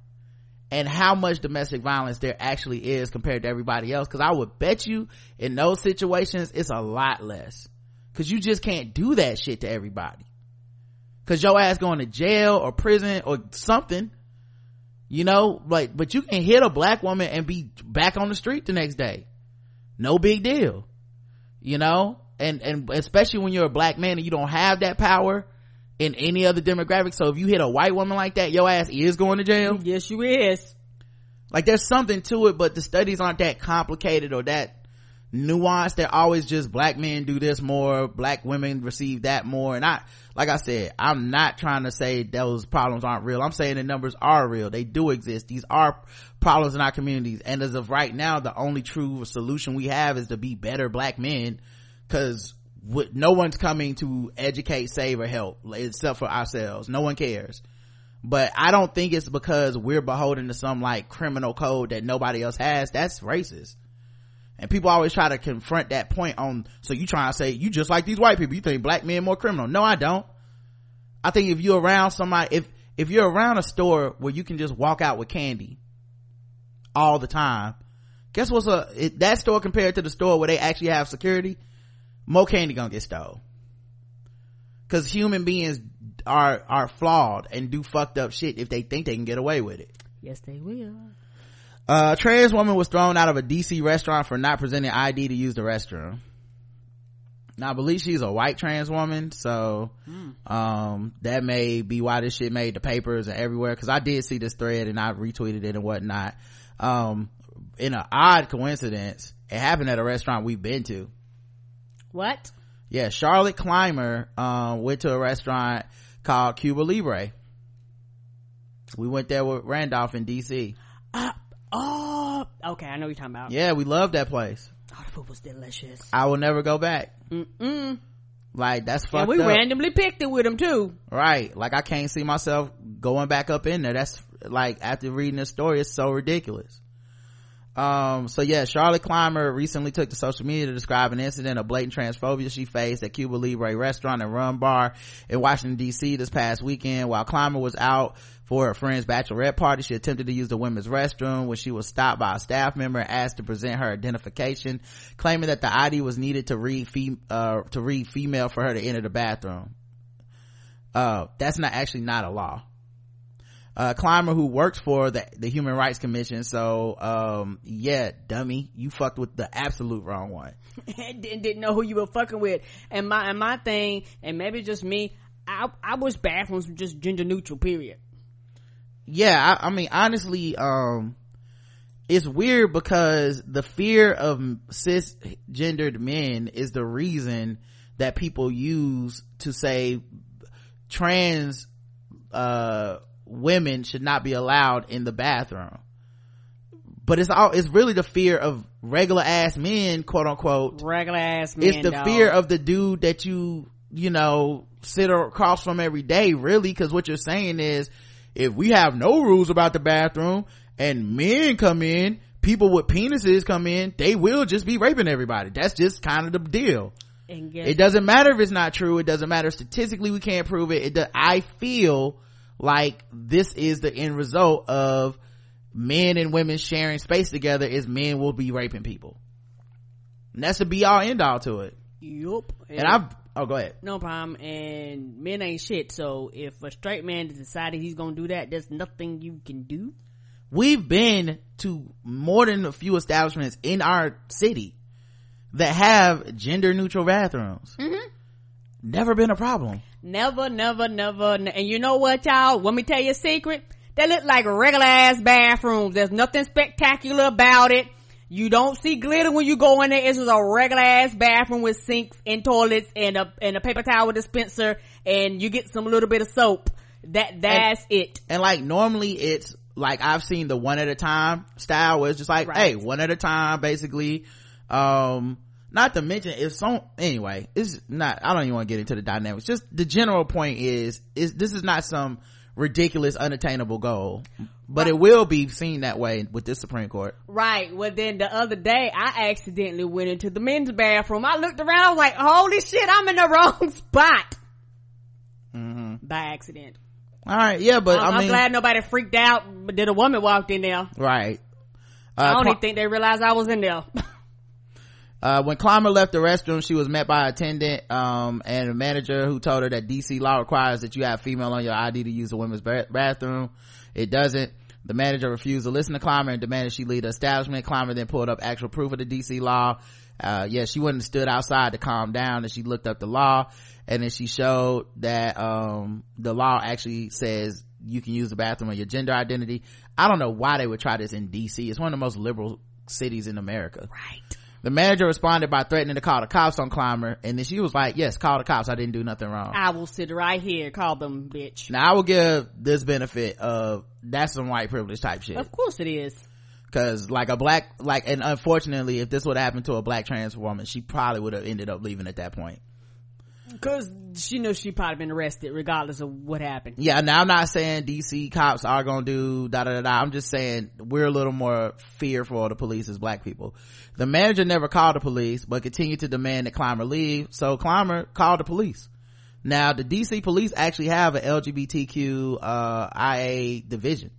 and how much domestic violence there actually is compared to everybody else. Because i would bet you in those situations it's a lot less. Because you just can't do that shit to everybody. Because your ass going to jail or prison or something you know like but you can hit a black woman and be back on the street the next day. No big deal you know? And and especially when you're a black man and you don't have that power in any other demographic. So if you hit a white woman like that, your ass is going to jail. Yes, you is. Like there's something to it, but the studies aren't that complicated or that nuanced. They're always just black men do this more, black women receive that more. And I, like I said, I'm not trying to say those problems aren't real. I'm saying the numbers are real. They do exist. These are problems in our communities. And as of right now, the only true solution we have is to be better black men because no one's coming to educate save or help except for ourselves. No one cares. But i don't think it's because we're beholden to some like criminal code that nobody else has. That's racist. And people always try to confront that point on so you trying to say you just like these white people. You think black men more criminal. No i don't. I think if you're around somebody if if you're around a store where you can just walk out with candy all the time guess what's a it, that store compared to the store where they actually have security more candy gonna get stole. Because human beings are are flawed and do fucked up shit if they think they can get away with it. Yes they will. A trans woman was thrown out of a dc restaurant for not presenting id to use the restroom. Now i believe she's a white trans woman so mm. um that may be why this shit made the papers and everywhere because i did see this thread and i retweeted it and whatnot. Um in an odd coincidence it happened at a restaurant we've been to what? Yeah, Charlotte Clymer um, went to a restaurant called Cuba Libre. We went there with Randolph in DC. Uh, oh, okay, I know what you're talking about. Yeah, we love that place. Oh, the food was delicious. I will never go back. Mm-mm. Like that's fucked and we up. randomly picked it with him too. Right. Like I can't see myself going back up in there. That's like after reading this story, it's so ridiculous um so yeah charlotte clymer recently took to social media to describe an incident of blatant transphobia she faced at cuba libre restaurant and rum bar in washington dc this past weekend. While clymer was out for her friend's bachelorette party she attempted to use the women's restroom when she was stopped by a staff member and asked to present her identification claiming that the id was needed to read fem- uh, to read female for her to enter the bathroom. Uh that's not actually not a law uh, Clymer who works for the, the Human Rights Commission. So, um, yeah, dummy, you fucked with the absolute wrong one. [LAUGHS] and didn't know who you were fucking with. And my, and my thing, and maybe just me, I, I wish bathrooms were just gender neutral, period. Yeah, I, I mean, honestly, um, it's weird because the fear of cisgendered men is the reason that people use to say trans uh women should not be allowed in the bathroom but it's all it's really the fear of regular ass men quote unquote regular ass men it's the dog. fear of the dude that you you know sit across from every day really because what you're saying is if we have no rules about the bathroom and men come in people with penises come in they will just be raping everybody that's just kind of the deal it doesn't matter if it's not true. It doesn't matter statistically. We can't prove it. it do, I feel like this is the end result of men and women sharing space together is men will be raping people. And that's the be all end all to it. Yup. And I've, oh, go ahead. no problem. And men ain't shit. So if a straight man decided he's gonna do that, there's nothing you can do. We've been to more than a few establishments in our city that have gender neutral bathrooms. Mm-hmm. Never been a problem. Never, never, never. And you know what, y'all? Let me tell you a secret. They look like regular ass bathrooms. There's nothing spectacular about it. You don't see glitter when you go in there. It's just a regular ass bathroom with sinks and toilets and a and a paper towel dispenser, and you get some little bit of soap. That that's it. And like normally it's like I've seen the one at a time style where it's just like, Right. hey, one at a time basically. Um, not to mention if some, anyway, it's not, I don't even want to get into the dynamics. Just the general point is, is this is not some ridiculous unattainable goal, but it will be seen that way with this Supreme Court. Right. Well, then the other day I accidentally went into the men's bathroom. I looked around. I was like, "Holy shit! I'm in the [LAUGHS] wrong spot." By accident. All right. Yeah. But I'm, I I'm glad nobody freaked out. But then a woman walked in there. right. I Uh, don't Cl- even think they realized I was in there. [LAUGHS] Uh, when Clymer left the restroom, she was met by an attendant, um, and a manager who told her that DC law requires that you have female on your ID to use the women's bathroom. It doesn't. The manager refused to listen to Clymer and demanded she leave the establishment. Clymer then pulled up actual proof of the DC law. Uh, yeah, she wouldn't have stood outside to calm down and she looked up the law and then she showed that, um, the law actually says you can use the bathroom on your gender identity. I don't know why they would try this in DC. It's one of the most liberal cities in America. right. The manager responded by threatening to call the cops on Clymer, and then she was like, yes, call the cops. I didn't do nothing wrong. I will sit right here. Call them bitch. Now I will give this benefit of that's some white privilege type shit. Of course it is. Cause like a black, like, and unfortunately, if this would happen to a black trans woman, she probably would have ended up leaving at that point. Cause she knows she probably been arrested regardless of what happened. Yeah, now I'm not saying DC cops are gonna do da da da da. I'm just saying we're a little more fearful of the police as black people. The manager never called the police, but continued to demand that Clymer leave, so Clymer called the police. Now, the DC police actually have an LGBTQ, uh, IA division.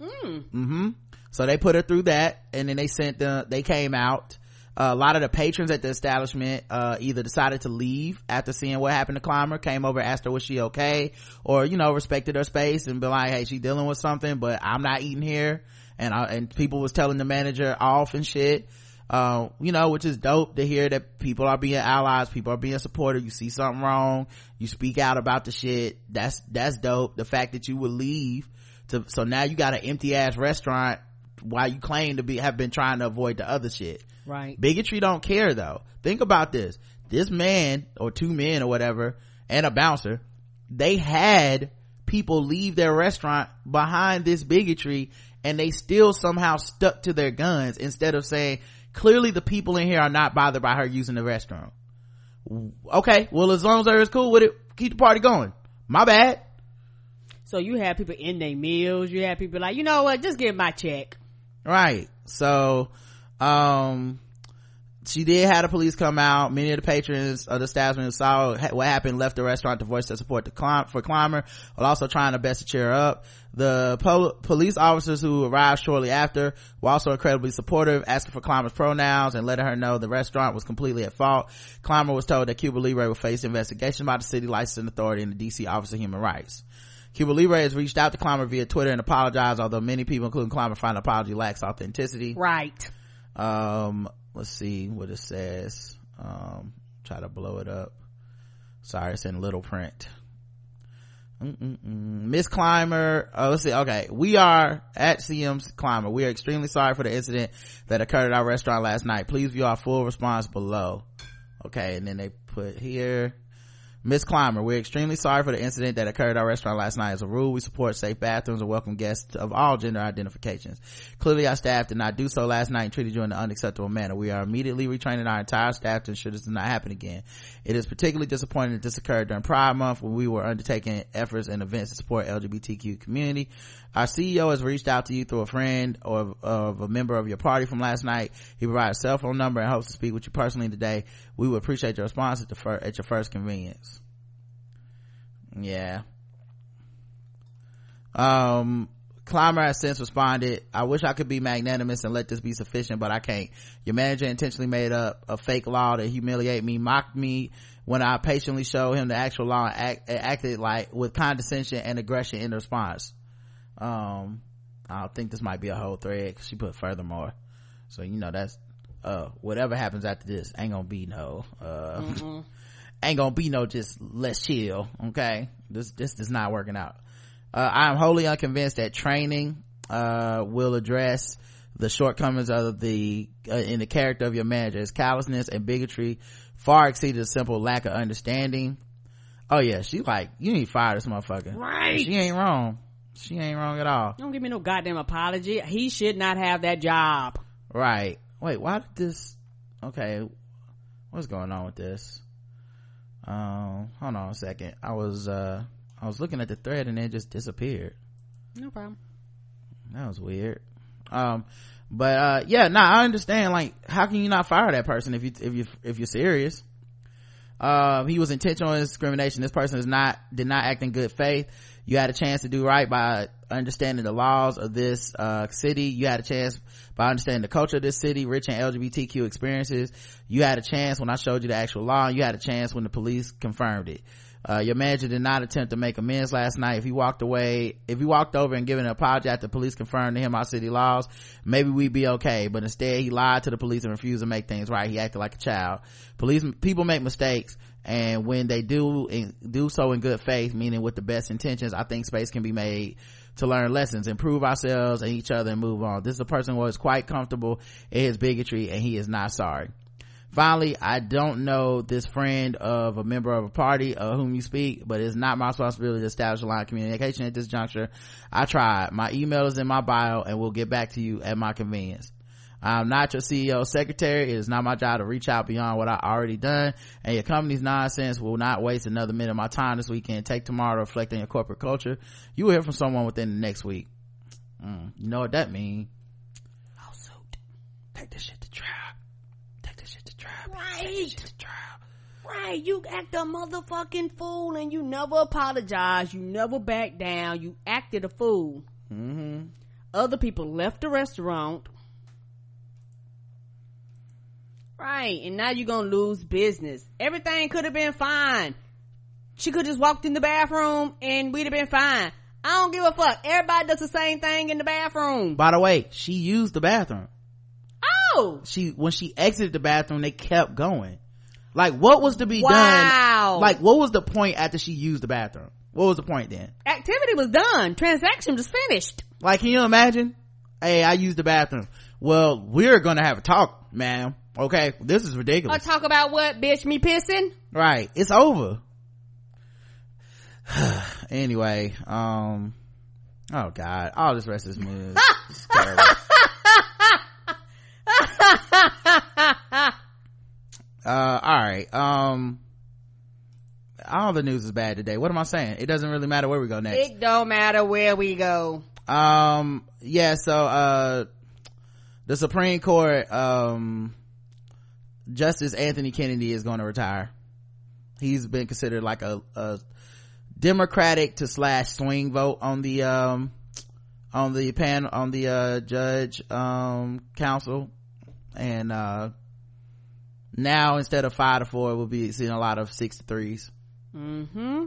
hmm So they put her through that, and then they sent them, they came out. A lot of the patrons at the establishment, uh, either decided to leave after seeing what happened to Clymer, came over, asked her was she okay, or, you know, respected her space and be like, hey, she dealing with something, but I'm not eating here. And I, and people was telling the manager off and shit. Uh, you know, which is dope to hear that people are being allies, people are being supportive. You see something wrong, you speak out about the shit. That's, that's dope. The fact that you would leave to, so now you got an empty ass restaurant while you claim to be, have been trying to avoid the other shit. Right. Bigotry don't care though. Think about this. This man or two men or whatever and a bouncer, they had people leave their restaurant behind this bigotry and they still somehow stuck to their guns instead of saying, clearly the people in here are not bothered by her using the restroom. Okay, well as long as they're cool with it, keep the party going. My bad. So you have people in their meals. You have people like, you know what? Just give my check. right so um she did have the police come out many of the patrons of the establishment saw what happened left the restaurant to voice their support to climb for clymer while also trying their best to cheer her up the pol- police officers who arrived shortly after were also incredibly supportive asking for clymer's pronouns and letting her know the restaurant was completely at fault clymer was told that cuba libre would face investigation by the city licensing authority and the dc office of human rights Cuba Libre has reached out to Clymer via Twitter and apologized, although many people, including Clymer, find the apology lacks authenticity. Right. Um, let's see what it says. Um, try to blow it up. Sorry, it's in little print. Miss Clymer, oh, let's see. Okay. We are at CM's Clymer. We are extremely sorry for the incident that occurred at our restaurant last night. Please view our full response below. Okay. And then they put here, Miss Clymer, we're extremely sorry for the incident that occurred at our restaurant last night. As a rule, we support safe bathrooms and welcome guests of all gender identifications. Clearly, our staff did not do so last night and treated you in an unacceptable manner. We are immediately retraining our entire staff to ensure this does not happen again. It is particularly disappointing that this occurred during Pride Month when we were undertaking efforts and events to support LGBTQ community. Our CEO has reached out to you through a friend or of a member of your party from last night. He provided a cell phone number and hopes to speak with you personally today. We would appreciate your response at, fir- at your first convenience. Yeah. Um, Clymer has since responded, I wish I could be magnanimous and let this be sufficient, but I can't. Your manager intentionally made up a fake law to humiliate me, mocked me when I patiently showed him the actual law and act, acted like with condescension and aggression in response. Um, I think this might be a whole thread she put furthermore. So, you know, that's, uh, whatever happens after this ain't gonna be no, uh, mm-hmm. [LAUGHS] ain't gonna be no just let's chill, okay? This, this is not working out. Uh, I am wholly unconvinced that training, uh, will address the shortcomings of the, uh, in the character of your manager. His callousness and bigotry far exceeded a simple lack of understanding. Oh yeah, she like, you need to fire this motherfucker. Right. She ain't wrong. She ain't wrong at all. Don't give me no goddamn apology. He should not have that job. Right. Wait, why did this, okay, what's going on with this? Um, hold on a second. I was, uh, I was looking at the thread and it just disappeared. No problem. That was weird. Um, but, uh, yeah, nah, I understand, like, how can you not fire that person if you, if you, if you're serious? Uh, he was intentional discrimination. This person is not, did not act in good faith. You had a chance to do right by understanding the laws of this, uh, city. You had a chance by understanding the culture of this city, rich in LGBTQ experiences. You had a chance when I showed you the actual law. You had a chance when the police confirmed it. Uh, your manager did not attempt to make amends last night. If he walked away, if he walked over and given an apology after police confirmed to him our city laws, maybe we'd be okay. But instead, he lied to the police and refused to make things right. He acted like a child. Police, people make mistakes. And when they do, do so in good faith, meaning with the best intentions, I think space can be made to learn lessons, improve ourselves and each other and move on. This is a person who is quite comfortable in his bigotry and he is not sorry. Finally, I don't know this friend of a member of a party of whom you speak, but it's not my responsibility to establish a line of communication at this juncture. I tried. My email is in my bio and we'll get back to you at my convenience. I'm not your CEO secretary. It is not my job to reach out beyond what I already done. And your company's nonsense will not waste another minute of my time this weekend. Take tomorrow to reflect on your corporate culture. You will hear from someone within the next week. Mm, you know what that means? Lawsuit. Take this shit to trial. Take this shit to trial. Right. Take this shit. Right. You act a motherfucking fool and you never apologize. You never back down. You acted a fool. Mm-hmm. Other people left the restaurant Right. And now you're gonna lose business. Everything could have been fine. She could just walked in the bathroom and we'd have been fine. I don't give a fuck. Everybody does the same thing in the bathroom. By the way, she used the bathroom. Oh! She, when she exited the bathroom, they kept going. Like, what was to be wow. done? Like, what was the point after she used the bathroom? What was the point then? Activity was done. Transaction was finished. Like, can you imagine? Hey, I used the bathroom. Well, we're gonna have a talk, ma'am okay this is ridiculous I'll talk about what bitch me pissing right it's over [SIGHS] anyway um oh god all this rest is [LAUGHS] mood [LAUGHS] [LAUGHS] uh all right um all the news is bad today what am i saying it doesn't really matter where we go next it don't matter where we go um yeah so uh the supreme court um Justice Anthony Kennedy is going to retire. He's been considered like a, a Democratic to slash swing vote on the, um, on the panel, on the, uh, judge, um, council. And, uh, now instead of five to four, we'll be seeing a lot of six to 3s Mm-hmm.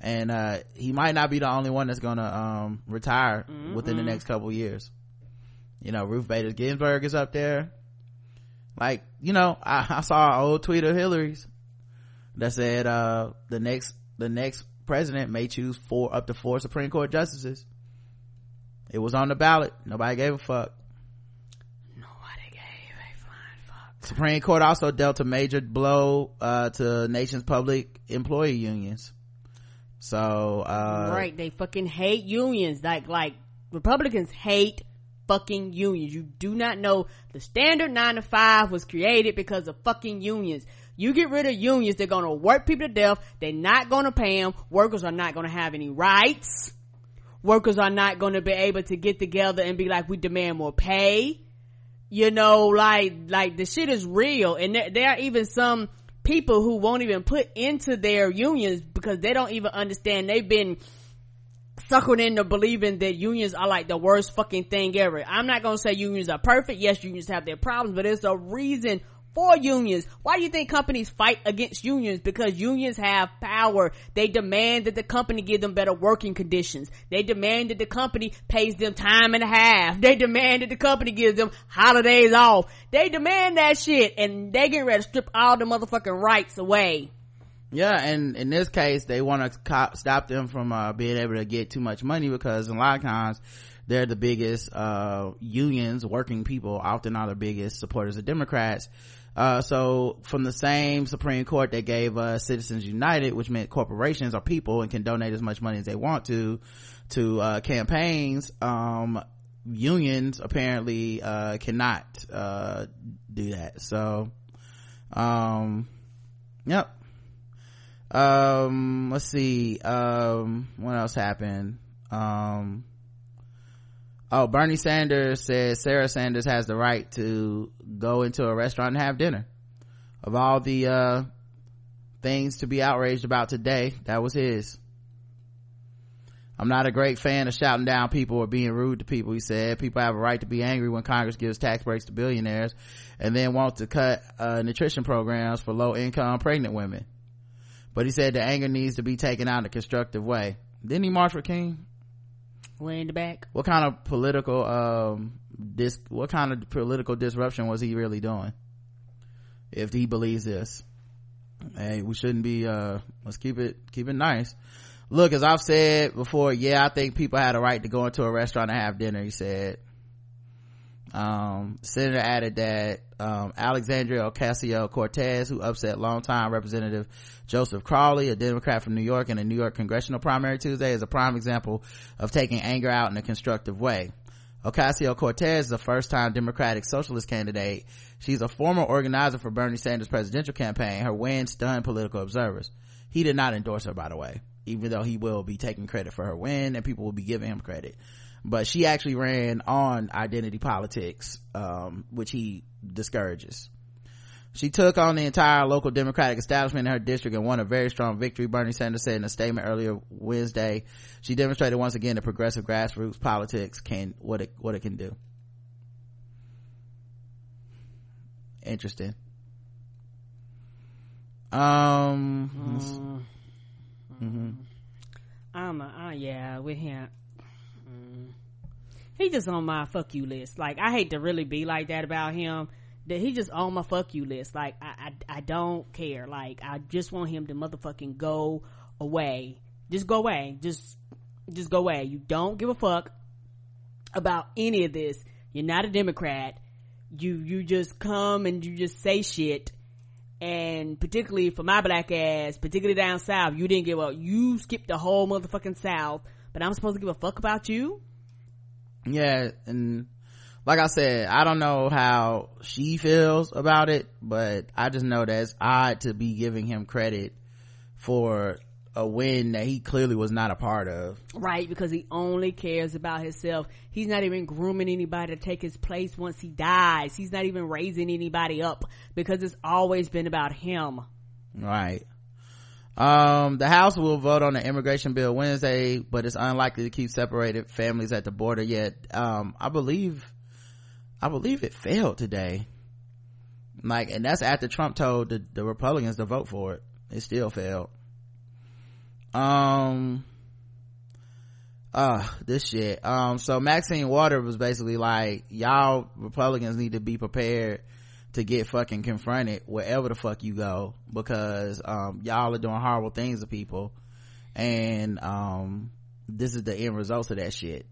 And, uh, he might not be the only one that's gonna, um, retire mm within the next couple years. You know, Ruth Bader Ginsburg is up there. Like you know I, [LAUGHS] I saw an old tweet of hillary's that said uh the next the next president may choose four up to four supreme court justices. It was on the ballot. Nobody gave a fuck nobody gave a flying fuck Supreme Court also dealt a major blow uh, to nation's public employee unions. So uh, right, they fucking hate unions. Like like Republicans hate fucking unions. You do not know the standard nine to five was created because of fucking unions. You get rid of unions, they're gonna work people to death. They're not gonna pay them. Workers are not gonna have any rights. Workers are not gonna be able to get together and be like, we demand more pay. You know, like, like the shit is real. And there, there are even some people who won't even put into their unions because they don't even understand they've been suckered into believing that unions are like the worst fucking thing ever. I'm not gonna say unions are perfect. Yes, unions have their problems, but there's a reason for unions. Why do you think companies fight against unions? Because unions have power. They demand that the company give them better working conditions. They demand that the company pays them time and a half. They demand that the company gives them holidays off. They demand that shit and they get ready to strip all the motherfucking rights away. Yeah, and in this case, they want to stop them from uh, being able to get too much money because a lot of times, they're the biggest uh, unions, working people often are the biggest supporters of Democrats uh, so from the same Supreme Court that gave us Citizens United, which meant corporations are people and can donate as much money as they want to, to, uh, campaigns, um, unions apparently, uh, cannot, uh, do that. So, um, yep. Um, let's see, um, what else happened? Oh bernie sanders says sarah sanders has the right to go into a restaurant and have dinner. Of all the uh things to be outraged about today that was his. I'm not a great fan of shouting down people or being rude to people he said. People have a right to be angry when congress gives tax breaks to billionaires and then want to cut uh, nutrition programs for low income pregnant women. But he said the anger needs to be taken out in a constructive way. Didn't he march for king way in the back. What kind of political um dis what kind of political disruption was he really doing? If he believes this. Hey, we shouldn't be uh let's keep it keep it nice. Look, as I've said before, yeah, I think people had a right to go into a restaurant and have dinner, he said. Um, senator added that, um, Alexandria Ocasio-Cortez, who upset longtime representative Joseph Crowley, a Democrat from New York in a New York congressional primary Tuesday, is a prime example of taking anger out in a constructive way. Ocasio-Cortez is a first-time Democratic socialist candidate. She's a former organizer for Bernie Sanders' presidential campaign. Her win stunned political observers. He did not endorse her, by the way, even though he will be taking credit for her win and people will be giving him credit but she actually ran on identity politics um, which he discourages. She took on the entire local democratic establishment in her district and won a very strong victory. Bernie sanders said in a statement earlier wednesday she demonstrated once again that progressive grassroots politics can what it what it can do. Interesting. Um mm. mm-hmm. i'm uh, yeah with him he just on my fuck you list. Like I hate to really be like that about him. That he just on my fuck you list. Like I, I, I don't care. Like I just want him to motherfucking go away. Just go away. Just, just go away. You don't give a fuck about any of this. You're not a Democrat. You, you just come and you just say shit. And particularly for my black ass, particularly down south, you didn't give a, you skipped the whole motherfucking south, but I'm supposed to give a fuck about you? Yeah and like i said i don't know how she feels about it but i just know that it's odd to be giving him credit for a win that he clearly was not a part of. Right because he only cares about himself. He's not even grooming anybody to take his place once he dies. He's not even raising anybody up because it's always been about him. Right um, the House will vote on the immigration bill Wednesday, but it's unlikely to keep separated families at the border yet. Um, I believe, I believe it failed today. Like, and that's after Trump told the, the Republicans to vote for it. It still failed. Um, uh, this shit. Um, so Maxine Water was basically like, y'all Republicans need to be prepared to get fucking confronted wherever the fuck you go because um, y'all are doing horrible things to people. And um, this is the end results of that shit.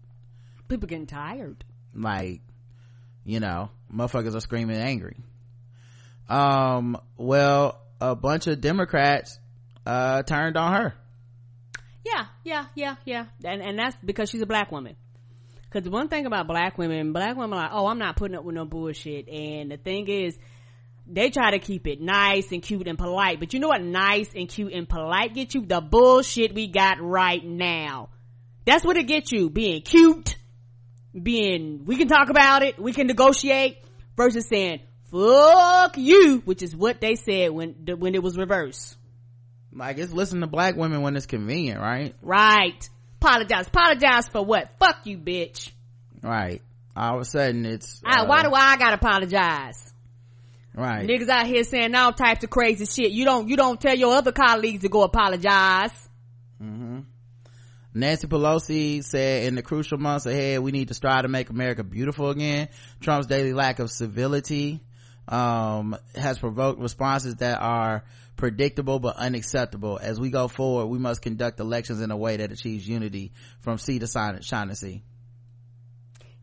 People getting tired. Like you know motherfuckers are screaming angry. Um well a bunch of democrats uh turned on her. Yeah yeah yeah yeah. And and that's because she's a black woman because one thing about black women black women are like oh i'm not putting up with no bullshit. And the thing is they try to keep it nice and cute and polite. But you know what nice and cute and polite get you? The bullshit we got right now. That's what it gets you being cute being we can talk about it we can negotiate versus saying fuck you which is what they said when when it was reversed. Like it's listen to black women when it's convenient right? Right apologize apologize for what? Fuck you bitch. Right. All of a sudden it's uh, why do i gotta apologize? Right. Niggas out here saying all types of crazy shit. You don't you don't tell your other colleagues to go apologize. Mm-hmm. Nancy Pelosi said in the crucial months ahead, we need to strive to make America beautiful again. Trump's daily lack of civility, um, has provoked responses that are predictable but unacceptable. As we go forward, we must conduct elections in a way that achieves unity from sea to shining sea.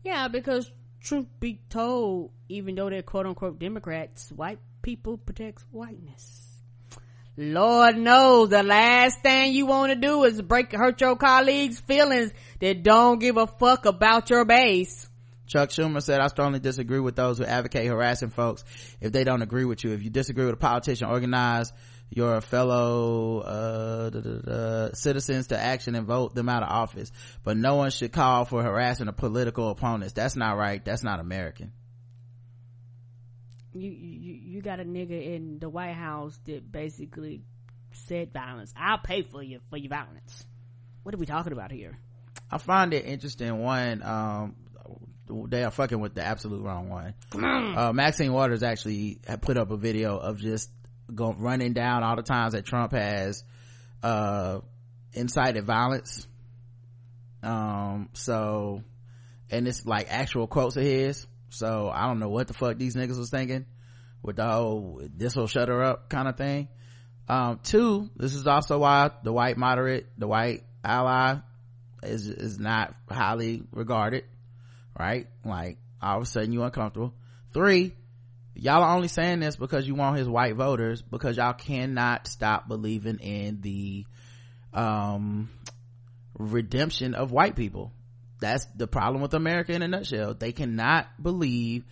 Yeah, because truth be told, even though they're quote unquote Democrats, white people protects whiteness. Lord knows the last thing you want to do is break, hurt your colleagues' feelings that don't give a fuck about your base. Chuck Schumer said, I strongly disagree with those who advocate harassing folks if they don't agree with you. If you disagree with a politician, organize your fellow uh, da, da, da, citizens to action and vote them out of office. But no one should call for harassing a political opponents. That's not right. That's not American you you you got a nigga in the White House that basically said violence. I'll pay for you for your violence. What are we talking about here? I find it interesting. One, um, they are fucking with the absolute wrong one. Uh, Maxine Waters actually had put up a video of just going running down all the times that Trump has uh, incited violence. Um, so, and it's like actual quotes of his so i don't know what the fuck these niggas was thinking with the whole this will shut her up kind of thing um two this is also why the white moderate the white ally is is not highly regarded right? Like all of a sudden you uncomfortable. Three y'all are only saying this because you want his white voters because y'all cannot stop believing in the um redemption of white people. That's the problem with america in a nutshell. They cannot believe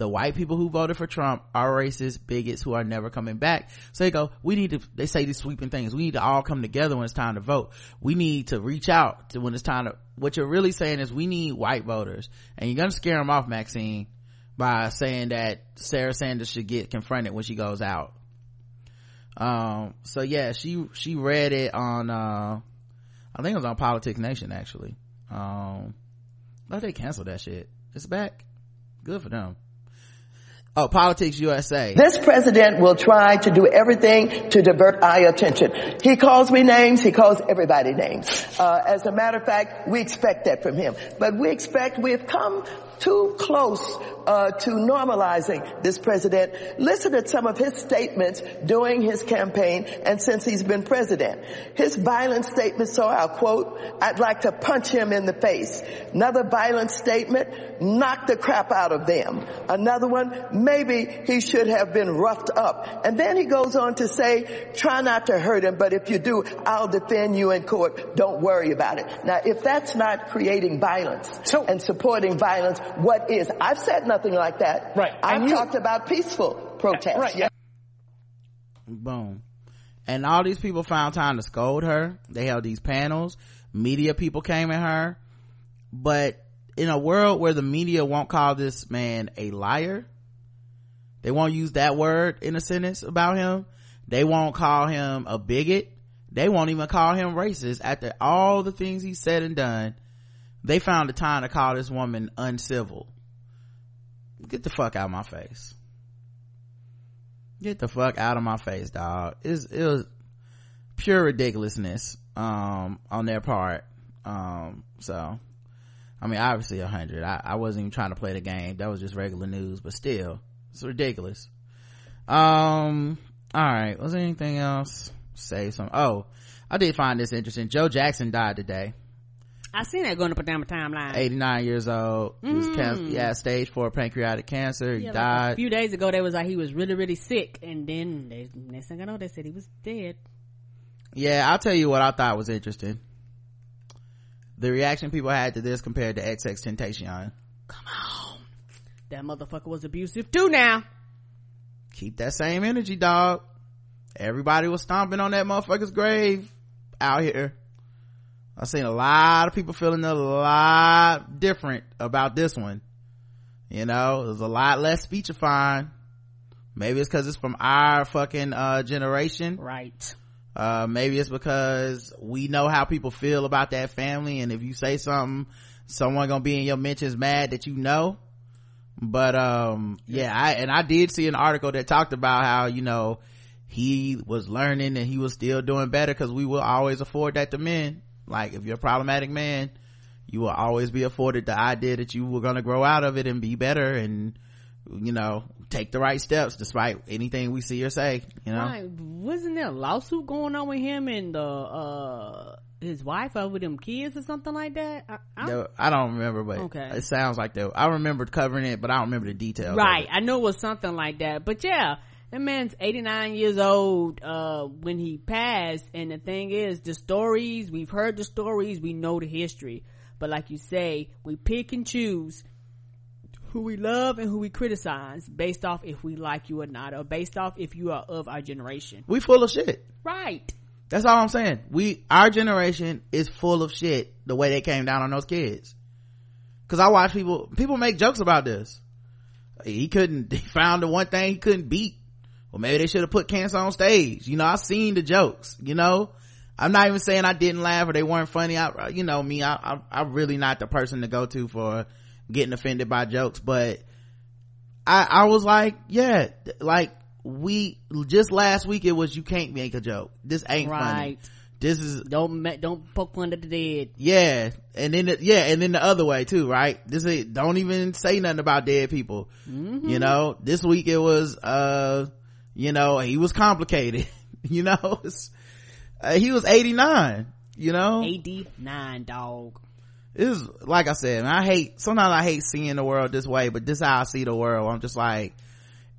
the white people who voted for trump are racist bigots who are never coming back. So they go we need to they say these sweeping things. We need to all come together when it's time to vote. We need to reach out to when it's time to what you're really saying is we need white voters. And you're gonna scare them off maxine by saying that sarah sanders should get confronted when she goes out. Um so yeah she she read it on uh i think it was on politics nation actually. Um but they canceled that shit. It's back. Good for them Oh, Politics USA. This president will try to do everything to divert our attention. He calls me names. He calls everybody names. Uh, as a matter of fact, we expect that from him. But we expect we've come too close uh, to normalizing this president. Listen to some of his statements during his campaign and since he's been president. His violent statement, so I'll quote, I'd like to punch him in the face. Another violent statement, knock the crap out of them. Another one, maybe he should have been roughed up. And then he goes on to say, try not to hurt him, but if you do, I'll defend you in court. Don't worry about it. Now, if that's not creating violence so, and supporting violence, what is? I've said nothing like that. Right. I've talked about peaceful protests. Right. Yeah. Boom. And all these people found time to scold her. They held these panels. Media people came at her. But in a world where the media won't call this man a liar, they won't use that word in a sentence about him. They won't call him a bigot. They won't even call him racist after all the things he said and done. They found the time to call this woman uncivil. Get the fuck out of my face. Get the fuck out of my face, dog. It's, it was pure ridiculousness, um, on their part. Um, so, I mean, obviously a hundred. I, I wasn't even trying to play the game. That was just regular news, but still, it's ridiculous. Um, all right. Was there anything else? Say some. Oh, I did find this interesting. Joe Jackson died today. I seen that going up and down my timeline. 89 years old. He was cancer, Mm. yeah, stage four pancreatic cancer. He Yeah, like died. a few days ago, they was like he was really, really sick, and then they, next thing I know, they said he was dead. yeah, I'll tell you what I thought was interesting. The reaction people had to this compared to XXXTentacion. Come on. That motherfucker was abusive too. Now, Keep that same energy, dog. Everybody was stomping on that motherfucker's grave out here. I've seen a lot of people feeling a lot different about this one. You know, there's a lot less speechifying. Maybe it's cause it's from our fucking, uh, generation. right? Uh, maybe it's because we know how people feel about that family. And if you say something, someone gonna be in your mentions mad that you know. But, um, yeah, I, and I did see an article that talked about how, you know, he was learning and he was still doing better because we will always afford that to men. Like, if you're a problematic man, you will always be afforded the idea that you were going to grow out of it and be better and, you know, take the right steps despite anything we see or say, you know? Right. Wasn't there a lawsuit going on with him and the uh his wife over them kids or something like that? I, I, I don't remember, but Okay. it sounds like that. I remember covering it, but I don't remember the details. right. I know it was something like that. But yeah, that man's 89 years old uh when he passed and the thing is the stories, we've heard the stories, we know the history. But like you say, we pick and choose who we love and who we criticize based off if we like you or not or based off if you are of our generation. We full of shit. Right. That's all I'm saying. We, our generation is full of shit the way they came down on those kids. Cause I watch people, people make jokes about this. He couldn't, [LAUGHS] he found the one thing he couldn't beat. Well, maybe they should have put cancer on stage. You know, I've seen the jokes, you know? I'm not even saying I didn't laugh or they weren't funny. I, you know, me, I, I, I'm really not the person to go to for getting offended by jokes, but I, I was like, yeah, like we, just last week it was, you can't make a joke. This ain't funny. Right. This is, Don't don't poke fun at the dead. yeah. And then, the, yeah, and then the other way too, right? This is, don't even say nothing about dead people. You know, this week it was, uh, you know, he was complicated. [LAUGHS] you know, [LAUGHS] uh, he was 89, you know? 89 dog. it is like I said, man, I hate sometimes I hate seeing the world this way, but this is how I see the world. I'm just like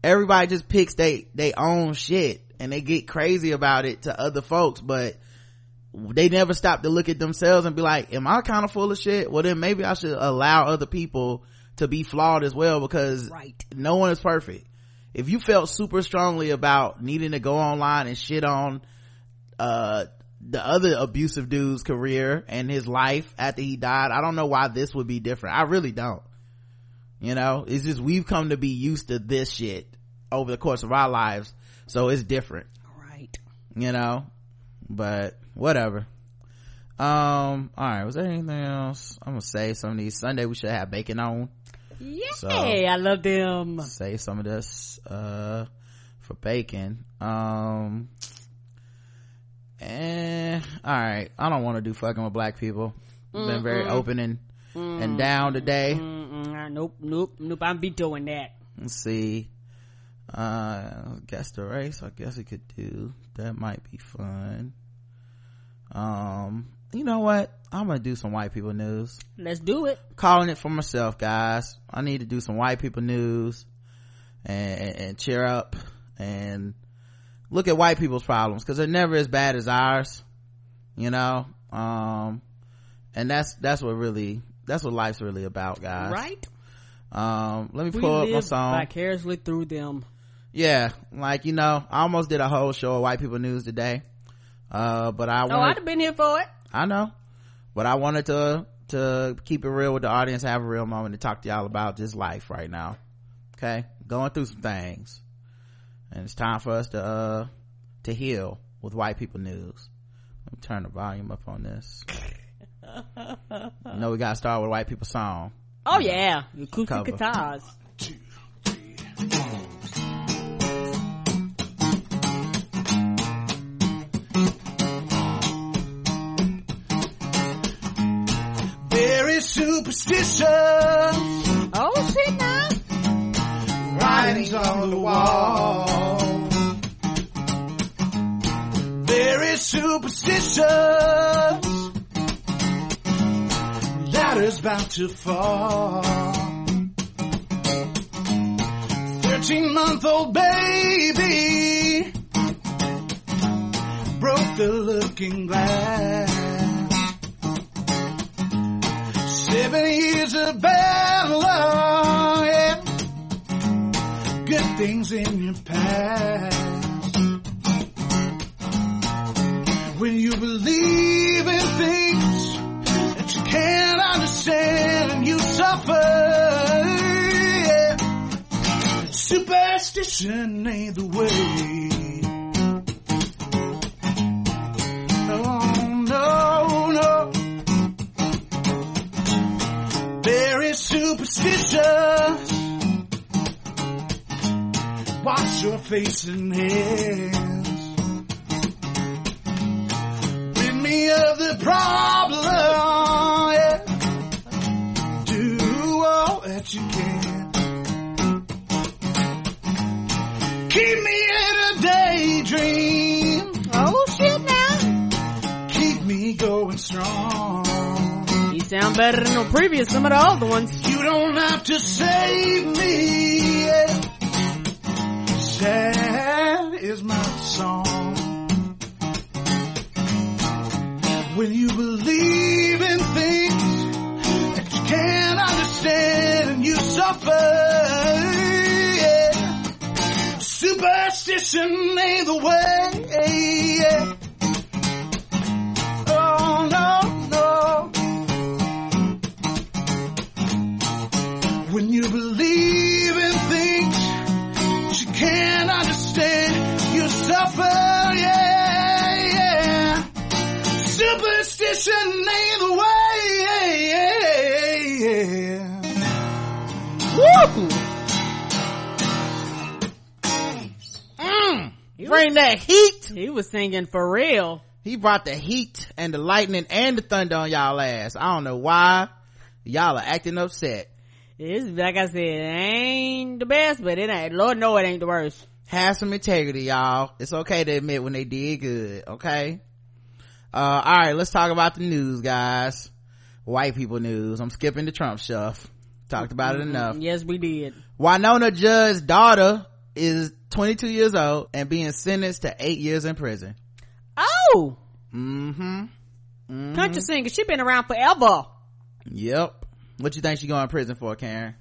everybody just picks they they own shit and they get crazy about it to other folks, but they never stop to look at themselves and be like, Am I kind of full of shit? Well then maybe I should allow other people to be flawed as well because Right. no one is perfect. If you felt super strongly about needing to go online and shit on uh the other abusive dude's career and his life after he died i don't know why this would be different. I really don't. You know it's just we've come to be used to this shit over the course of our lives so it's different. Right. you know but whatever. Um all right was there anything else? I'm gonna say some of these sunday we should have bacon on Yeah, So- I love them. say some of this uh for bacon. Um eh, all right i don't want to do fucking with black people. Been very open and and down today. Mm-mm, nope, nope, nope. I'm vetoing that. let's see. Uh guess the race. I guess we could do. That might be fun. Um you know what i'm gonna do some white people news Let's do it. calling it for myself guys i need to do some white people news and, and, and cheer up and look at white people's problems because they're never as bad as ours you know um and that's that's what really that's what life's really about guys Right? um let me We pull up my song vicariously through them. yeah like you know i almost did a whole show of white people news today uh but i Oh, wanted I'd have been here for it. I know, but I wanted to to keep it real with the audience, have a real moment to talk to y'all about just life right now. Okay, going through some things, and it's time for us to uh to heal with white people news. Let me turn the volume up on this. [LAUGHS] you know we gotta start with white people song. Oh yeah, acoustic Cover. Superstitious Oh shit now. writings on the wall. Very superstitious ladder's about to fall. Thirteen month old baby broke the looking glass. Seven years of battle, yeah. Good things in your past. When you believe in things that you can't understand and you suffer, yeah. Superstition ain't the way. Superstitious. Wash your face and hands. Rid me of the problem. Yeah. Do all that you can. Keep me in a daydream. Oh shit now. Keep me going strong. You sound better than the previous some of the other ones. You don't have to save me. Yeah. Sad is my song. When you believe in things that you can't understand and you suffer. Yeah. Superstition ain't the way. Yeah. The way. Woo! Mm. Bring that heat. He was singing for real. He brought the heat and the lightning and the thunder on y'all ass. I don't know why. Y'all are acting upset. It's like I said, it ain't the best, but it ain't. Lord know it ain't the worst. Have some integrity, y'all. It's okay to admit when they did good, okay? Uh, alright, let's talk about the news, guys. White people news. I'm skipping the Trump stuff. Talked about it enough. Yes, we did. Wynonna Judd's daughter is 22 years old and being sentenced to eight years in prison. Oh, Mm-hmm. country singer. She been around forever. Yep. What you think she going to prison for, Karen?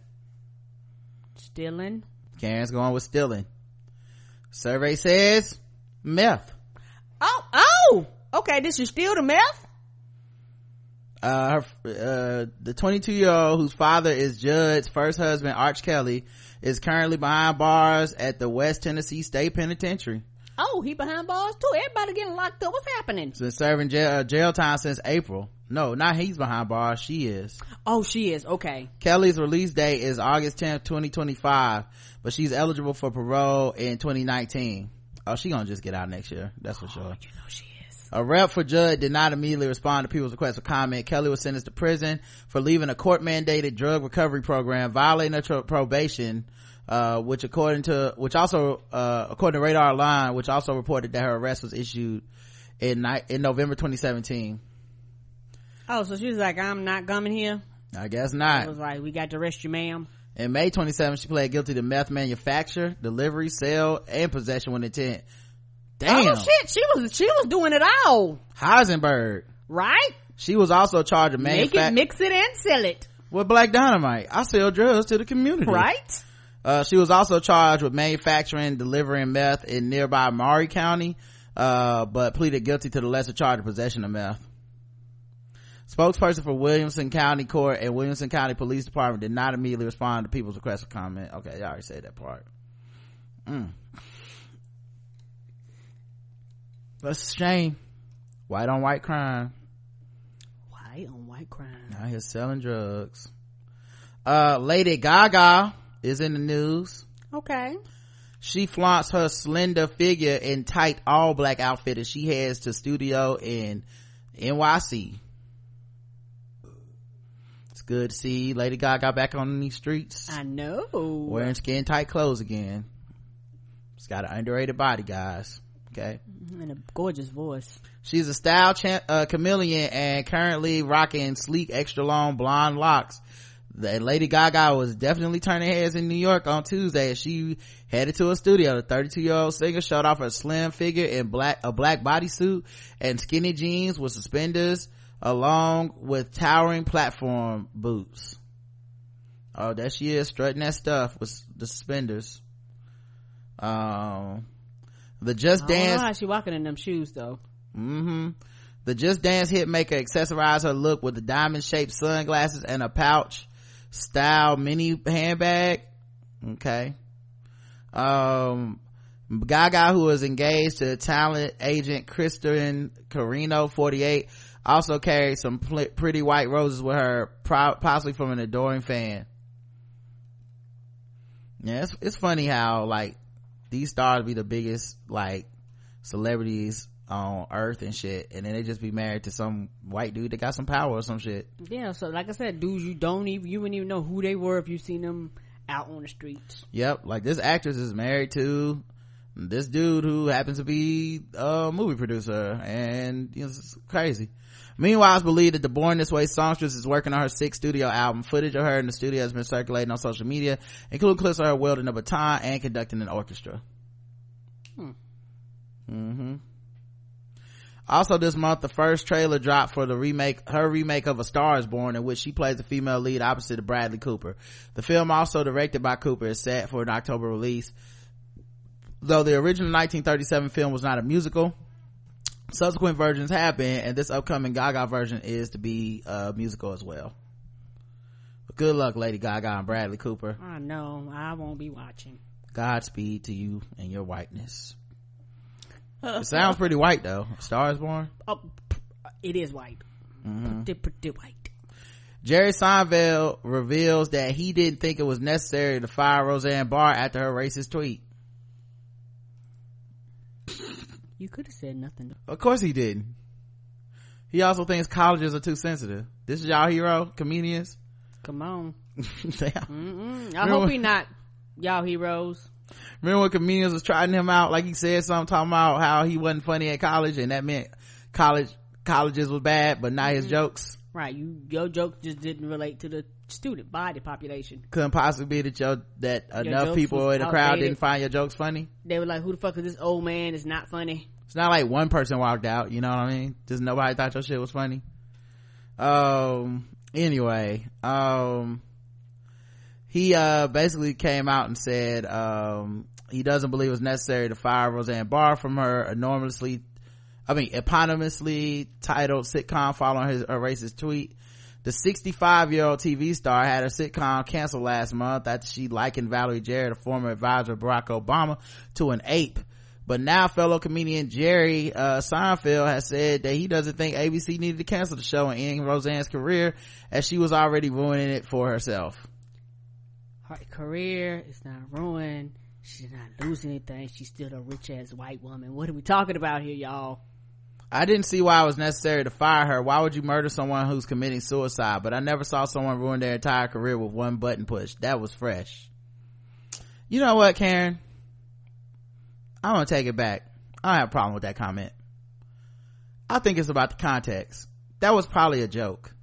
Stealing. Karen's going with stealing. Survey says meth. Oh, oh. Okay, this is still the meth. Uh, her, uh, the 22 year old whose father is Judd's first husband, Arch Kelly, is currently behind bars at the West Tennessee State Penitentiary. Oh, he behind bars too. Everybody getting locked up. What's happening? She's been serving jail, uh, jail time since April. No, not he's behind bars. She is. Oh, she is. Okay. Kelly's release date is August 10th, 2025, but she's eligible for parole in 2019. Oh, she gonna just get out next year. That's for sure. You know she. A rep for Judd did not immediately respond to people's request for comment. Kelly was sentenced to prison for leaving a court mandated drug recovery program, violating her tro- probation, uh, which according to, which also, uh, according to Radar Online, which also reported that her arrest was issued in, ni- in November 2017. Oh, so she was like, I'm not coming here. I guess not. was like, we got to arrest you, ma'am. In May 27, she pled guilty to meth manufacture, delivery, sale, and possession with intent. Damn. Oh shit, she was she was doing it all, Heisenberg. right? She was also charged with Make it, mix it, and sell it, with black dynamite. I sell drugs to the community. right? Uh, she was also charged with manufacturing, delivering meth in nearby Maury County, uh, but pleaded guilty to the lesser charge of possession of meth. Spokesperson for Williamson County Court and Williamson County Police Department did not immediately respond to people's request for comment. Okay, I already said that part. Mm. That's a shame. White on white crime. White on white crime. Out here selling drugs. Uh, Lady Gaga is in the news. Okay. She flaunts her slender figure in tight all black outfit as she heads to studio in NYC. It's good to see Lady Gaga back on these streets I know. wearing skin tight clothes again. She's got an underrated body, guys. Okay. And a gorgeous voice. She's a style cha- uh, chameleon and currently rocking sleek, extra long blonde locks. The Lady Gaga was definitely turning heads in New York on Tuesday as she headed to a studio. The 32 year old singer showed off her slim figure in black, a black bodysuit and skinny jeans with suspenders along with towering platform boots. Oh, there she is strutting that stuff with the suspenders. Um, the Just I don't know Dance how she walking in them shoes though. Mm-hmm. The Just Dance hitmaker accessorized her look with the diamond shaped sunglasses and a pouch style mini handbag. Okay. Um, Gaga, who is engaged to talent agent Christian Carino, 48, also carried some pl- pretty white roses with her, pro- possibly from an adoring fan. Yeah, it's, it's funny how, like, these stars be the biggest, like, celebrities on earth and shit and then they just be married to some white dude that got some power or some shit Yeah, so like I said, dudes you don't even you wouldn't even know who they were if you seen them out on the streets. yep like this actress is married to this dude who happens to be a movie producer and you know, it's crazy meanwhile it's believed that the born this way songstress is working on her sixth studio album. Footage of her in the studio has been circulating on social media including clips of her wielding a baton and conducting an orchestra. Hmm. mm-hmm. Also this month the first trailer dropped for the remake her remake of a star is born in which she plays the female lead opposite of bradley cooper. The film also directed by cooper is set for an october release. Though the original 1937 film was not a musical subsequent versions have been and this upcoming gaga version is to be a musical as well but good luck lady gaga and bradley cooper I know, I won't be watching. godspeed to you and your whiteness it sounds pretty white though A star is born Oh, it is white. Mm-hmm. Pretty, pretty white. Jerry Seinfeld reveals that he didn't think it was necessary to fire Roseanne Barr after her racist tweet. You could have said nothing. Of course he didn't. He also thinks colleges are too sensitive. This is y'all hero, comedians. Come on. [LAUGHS] Damn. Mm-mm. I hope he not y'all heroes. Remember when comedians was trying him out, like he said something talking about how he wasn't funny at college and that meant college, colleges was bad, but not his jokes. Right, you your joke just didn't relate to the student body population. Couldn't possibly be that your, that enough people in the crowd didn't find your jokes funny. They were like, "Who the fuck is this old man? It's not funny." It's not like one person walked out, you know what I mean? Just nobody thought your shit was funny. Um, anyway, um, he, uh, basically came out and said, um, he doesn't believe it's necessary to fire Roseanne Barr from her enormously, I mean, eponymously titled sitcom following his, racist tweet. The 65 year old TV star had her sitcom canceled last month after she likened Valerie Jarrett, a former advisor of Barack Obama, to an ape. But now fellow comedian Jerry uh, Seinfeld has said that he doesn't think ABC needed to cancel the show and end Roseanne's career as she was already ruining it for herself. Her career is not ruined. She's not losing anything. She's still a rich ass white woman. What are we talking about here, y'all? I didn't see why it was necessary to fire her. Why would you murder someone who's committing suicide? But I never saw someone ruin their entire career with one button push. That was fresh. You know what, Karen? I'm gonna take it back. I don't have a problem with that comment. I think it's about the context. That was probably a joke.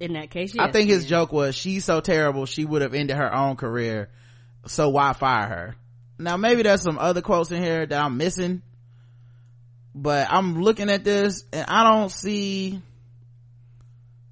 In that case, I think his yeah. joke was she's so terrible she would have ended her own career. So why fire her? Now maybe there's some other quotes in here that I'm missing, but I'm looking at this and I don't see.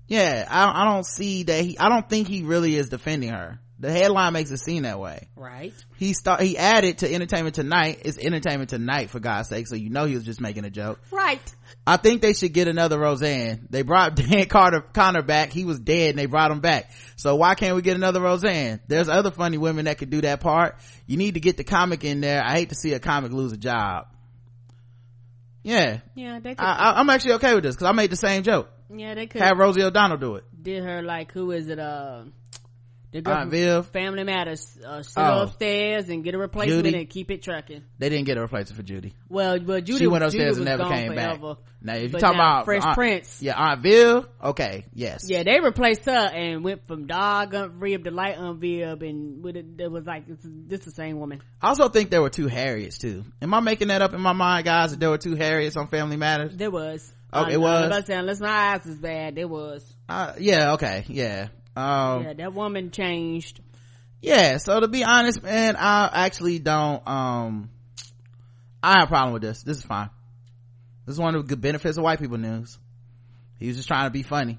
Yeah, I, I don't see that he. I don't think he really is defending her. The headline makes it seem that way. right. He start. He added to Entertainment Tonight. It's Entertainment Tonight for God's sake. So you know he was just making a joke. Right. I think they should get another Roseanne. They brought [LAUGHS] Dan Carter Conner back. He was dead and they brought him back. So why can't we get another Roseanne? There's other funny women that could do that part. You need to get the comic in there. I hate to see a comic lose a job. Yeah. Yeah, they could. I, I, I'm actually okay with this because I made the same joke. yeah, they could Have Rosie O'Donnell do it. did her like who is it? Uh, The girl Aunt Viv. Family Matters. Uh, sit Oh. upstairs and get a replacement Judy? and keep it trucking. They didn't get a replacement for Judy. Well, but Judy, she went Judy upstairs was and never came forever. back. Now, if you talking about Fresh Aunt- Prince. yeah, Aunt Viv. Okay, yes. Yeah, they replaced her and went from dog Viv to light Aunt Viv, and with it, it was like this, this the same woman. I also think there were two Harriets too. Am I making that up in my mind, guys? That there were two Harriets on Family Matters? There was. Oh, I- it I was? about to say, unless my eyes is bad, there was. Uh, yeah. Okay. Yeah. Um, yeah, that woman changed. yeah so to be honest man i actually don't um i have a problem with this. This is fine. This is one of the good benefits of white people news. He was just trying to be funny.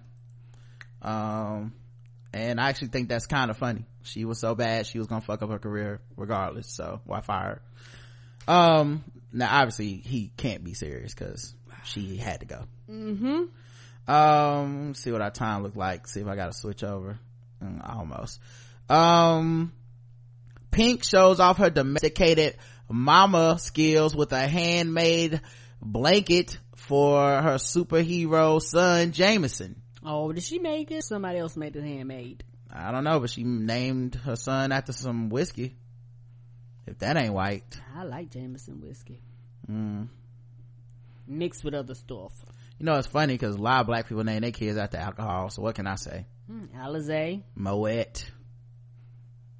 Um and i actually think that's kind of funny. She was so bad she was gonna fuck up her career regardless so why fire her? Um now obviously he can't be serious because she had to go. Mm-hmm. Um see what our time look like see if i gotta switch over Mm, almost um pink shows off her domesticated mama skills with a handmade blanket for her superhero son jameson Oh, did she make it? Somebody else made it handmade. i don't know but she named her son after some whiskey if that ain't white I like Jameson whiskey mm. mixed with other stuff. You know it's funny because a lot of black people name their kids after alcohol so what can i say Mm, Alizé. moet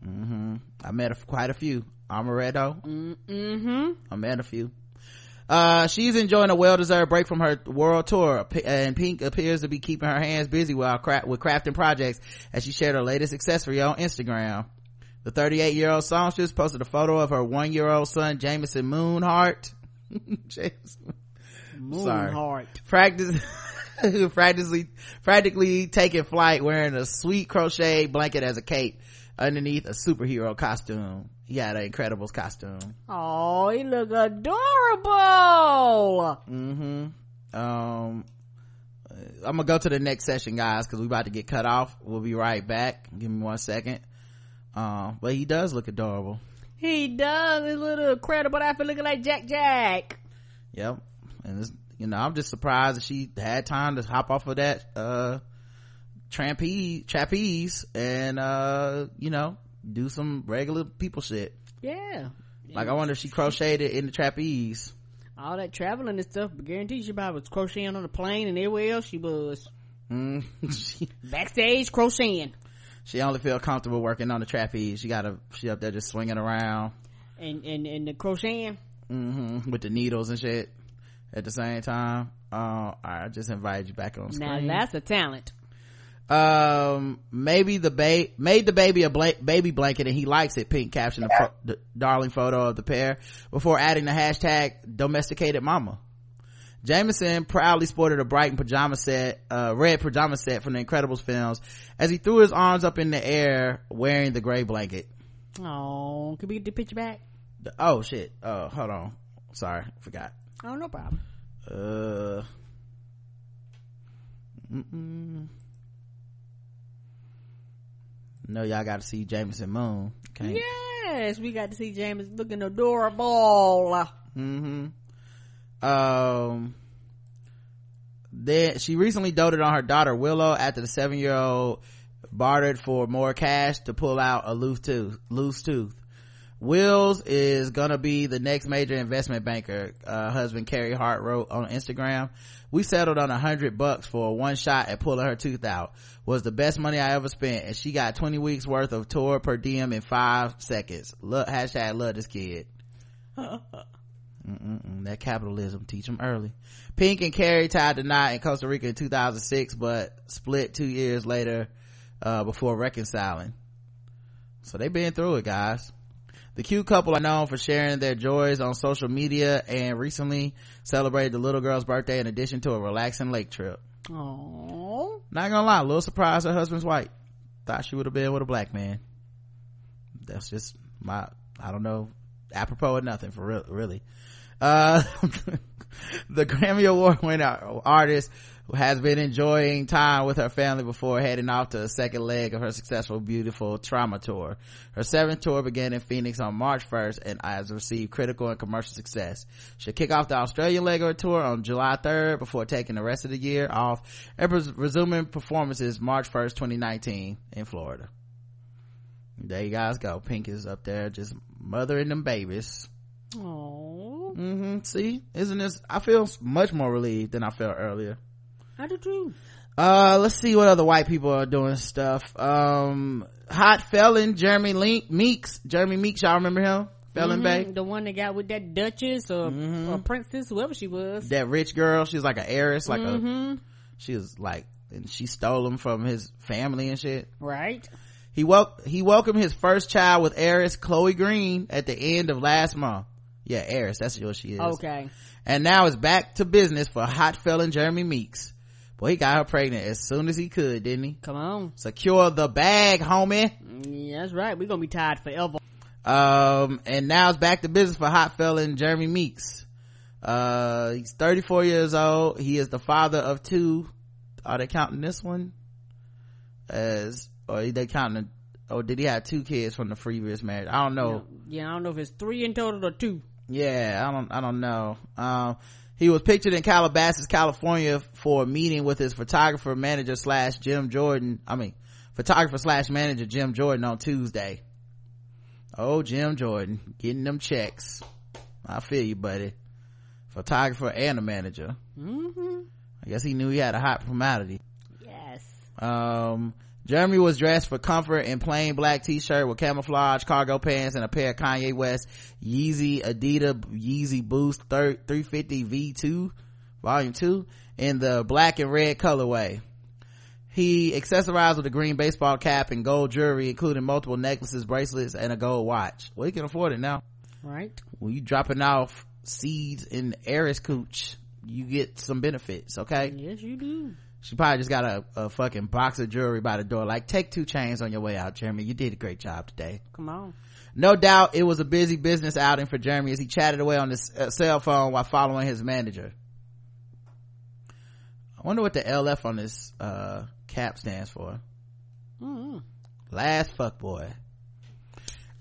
hmm i met a, quite a few amaretto Mm-hmm. I met a few. Uh, she's enjoying a well-deserved break from her world tour, and Pink appears to be keeping her hands busy while cra- with crafting projects as she shared her latest accessory on Instagram. The 38-year-old songstress posted a photo of her one-year-old son, Jameson Moon Hart. [LAUGHS] Jameson. Sorry. Moon Hart. Practice, [LAUGHS] practically, practically taking flight wearing a sweet crochet blanket as a cape underneath a superhero costume. He had an Incredibles costume. Oh, he look adorable. Mm-hmm. um i'm gonna go to the next session guys because we about to get cut off we'll be right back give me one second um but he does look adorable He does. He's a little incredible after looking like Jack Jack. yep and you know i'm just surprised that she had time to hop off of that uh trapeze trapeze and uh you know do some regular people shit Yeah. like i wonder if she crocheted in the trapeze All that traveling and stuff, but guarantee she probably was crocheting on the plane and everywhere else she was. mm. [LAUGHS] Backstage crocheting. she only feel comfortable working on the trapeze she gotta she up there just swinging around And, and, and the crocheting. hmm with the needles and shit at the same time uh i just invited you back on screen Now that's a talent. um maybe the ba- made the baby a bla- baby blanket and he likes it pink captioned the, fo- the darling photo of the pair before adding the hashtag domesticated mama Jameson proudly sported a bright pajama set, uh, red pajama set from the Incredibles films as he threw his arms up in the air wearing the gray blanket. Oh, can we get the picture back? The- oh shit. Oh, hold on. Sorry. Forgot. Oh, no problem. Uh. Mm-mm. No, y'all got to see Jameson Moon. Okay. Yes, we got to see James looking adorable. Mm-hmm. Um. Then she recently doted on her daughter Willow after the seven-year-old bartered for more cash to pull out a loose tooth. Loose tooth. Wills is gonna be the next major investment banker. Uh, husband Carey Hart wrote on Instagram. We settled on a hundred bucks for one shot at pulling her tooth out. Was the best money I ever spent, and she got twenty weeks worth of tour per diem in five seconds. Look, hashtag love this kid. [LAUGHS] Mm-mm-mm. That capitalism teach them early. Pink and Carrie tied the knot in Costa Rica in 2006, but split two years later uh, before reconciling. So they've been through it, guys. The cute couple are known for sharing their joys on social media and recently celebrated the little girl's birthday in addition to a relaxing lake trip. Oh, Not gonna lie, a little surprised her husband's white. Thought she would have been with a black man. That's just my, I don't know, apropos of nothing for real, really. Uh, [LAUGHS] the Grammy Award winner artist has been enjoying time with her family before heading off to the second leg of her successful Beautiful Trauma Tour. Her seventh tour began in Phoenix on March 1st and has received critical and commercial success. She'll kick off the Australian leg of her tour on July 3rd before taking the rest of the year off and res- resuming performances March 1st, 2019 in Florida. there you guys go pink is up there just mothering them babies Oh, mm-hmm see isn't this i feel much more relieved than i felt earlier I do too. uh let's see what other white people are doing stuff um hot felon jeremy Link, meeks jeremy meeks y'all remember him felon bay The one that got with that duchess or, Mm-hmm. or princess, whoever she was. that rich girl she was like an heiress like a hmm she was like and she stole him from his family and shit Right. he wel- he welcomed his first child with heiress chloe green at the end of last month yeah heiress that's what she is Okay. and now it's back to business for hot felon jeremy meeks boy he got her pregnant as soon as he could didn't he Come on. secure the bag homie Yeah, that's right. We're gonna be tired forever. um and now it's back to business for hot felon jeremy meeks uh he's 34 years old he is the father of two are they counting this one as or are they counting or did he have two kids from the previous marriage i don't know Yeah, I don't know if it's three in total or two. yeah i don't i don't know um he was pictured in calabasas california for a meeting with his photographer manager slash jim jordan i mean photographer slash manager jim jordan on tuesday. Oh jim jordan getting them checks. I feel you buddy. Photographer and a manager. Mm-hmm. i guess he knew he had a hot formality. Yes. um Jeremy was dressed for comfort in plain black t-shirt with camouflage cargo pants and a pair of Kanye West Yeezy Adidas Yeezy Boost 350 V2 volume 2 in the black and red colorway. He accessorized with a green baseball cap and gold jewelry including multiple necklaces, bracelets and a gold watch. Well, he can afford it now. Right. When you dropping off seeds in heiress Cooch, you get some benefits, okay? Yes, you do. She probably just got a, a fucking box of jewelry by the door. Like, take two chains on your way out, Jeremy. You did a great job today. Come on. No doubt it was a busy business outing for Jeremy as he chatted away on his uh, cell phone while following his manager. I wonder what the LF on this, uh, cap stands for. Mm-hmm. Last fuck boy.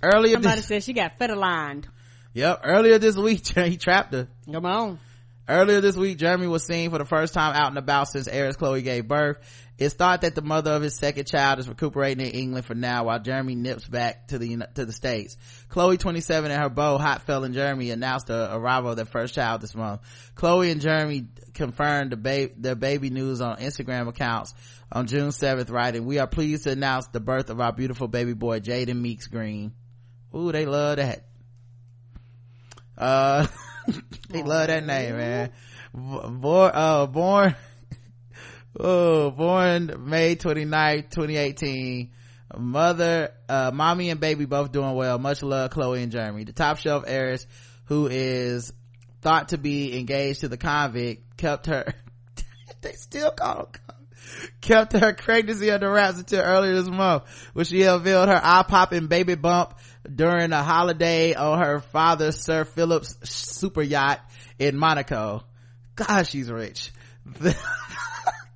Earlier Somebody this, said she got feather lined. yep, earlier this week, [LAUGHS] he trapped her. Come on. Earlier this week, Jeremy was seen for the first time out and about since heiress Chloe gave birth. It's thought that the mother of his second child is recuperating in England for now while Jeremy nips back to the, to the States. Chloe, 27, and her beau, hot felon Jeremy, announced the arrival of their first child this month. Chloe and Jeremy confirmed the ba- their baby news on Instagram accounts on June 7th, writing, We are pleased to announce the birth of our beautiful baby boy, Jaden Meeks Green. Ooh, they love that. Uh, [LAUGHS] [LAUGHS] they love that name, man. Born, uh, born, [LAUGHS] oh, born May 29th, 2018. Mother, uh, mommy and baby both doing well. Much love, Chloe and Jeremy. The top shelf heiress, who is thought to be engaged to the convict, kept her, [LAUGHS] they still call him kept her pregnancy under wraps until earlier this month when she unveiled her eye-popping baby bump during a holiday on her father sir philip's super yacht in monaco god she's rich [LAUGHS]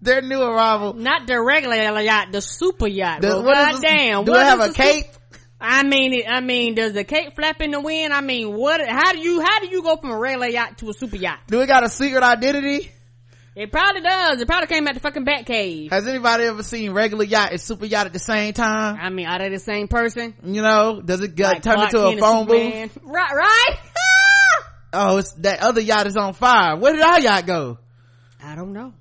their new arrival Not the regular yacht, the super yacht. The- well, what is this- goddamn. do what it have a cape I mean, I mean, does the cape flap in the wind? I mean, what? How do you? How do you go from a regular yacht to a super yacht? do it got a secret identity It probably does. It probably came at the fucking Bat Cave. has anybody ever seen regular yacht and super yacht at the same time I mean, are they the same person? you know does it get Like turn Clark into a phone booth Right, right. [LAUGHS] oh it's that other yacht is on fire where did our yacht go I don't know.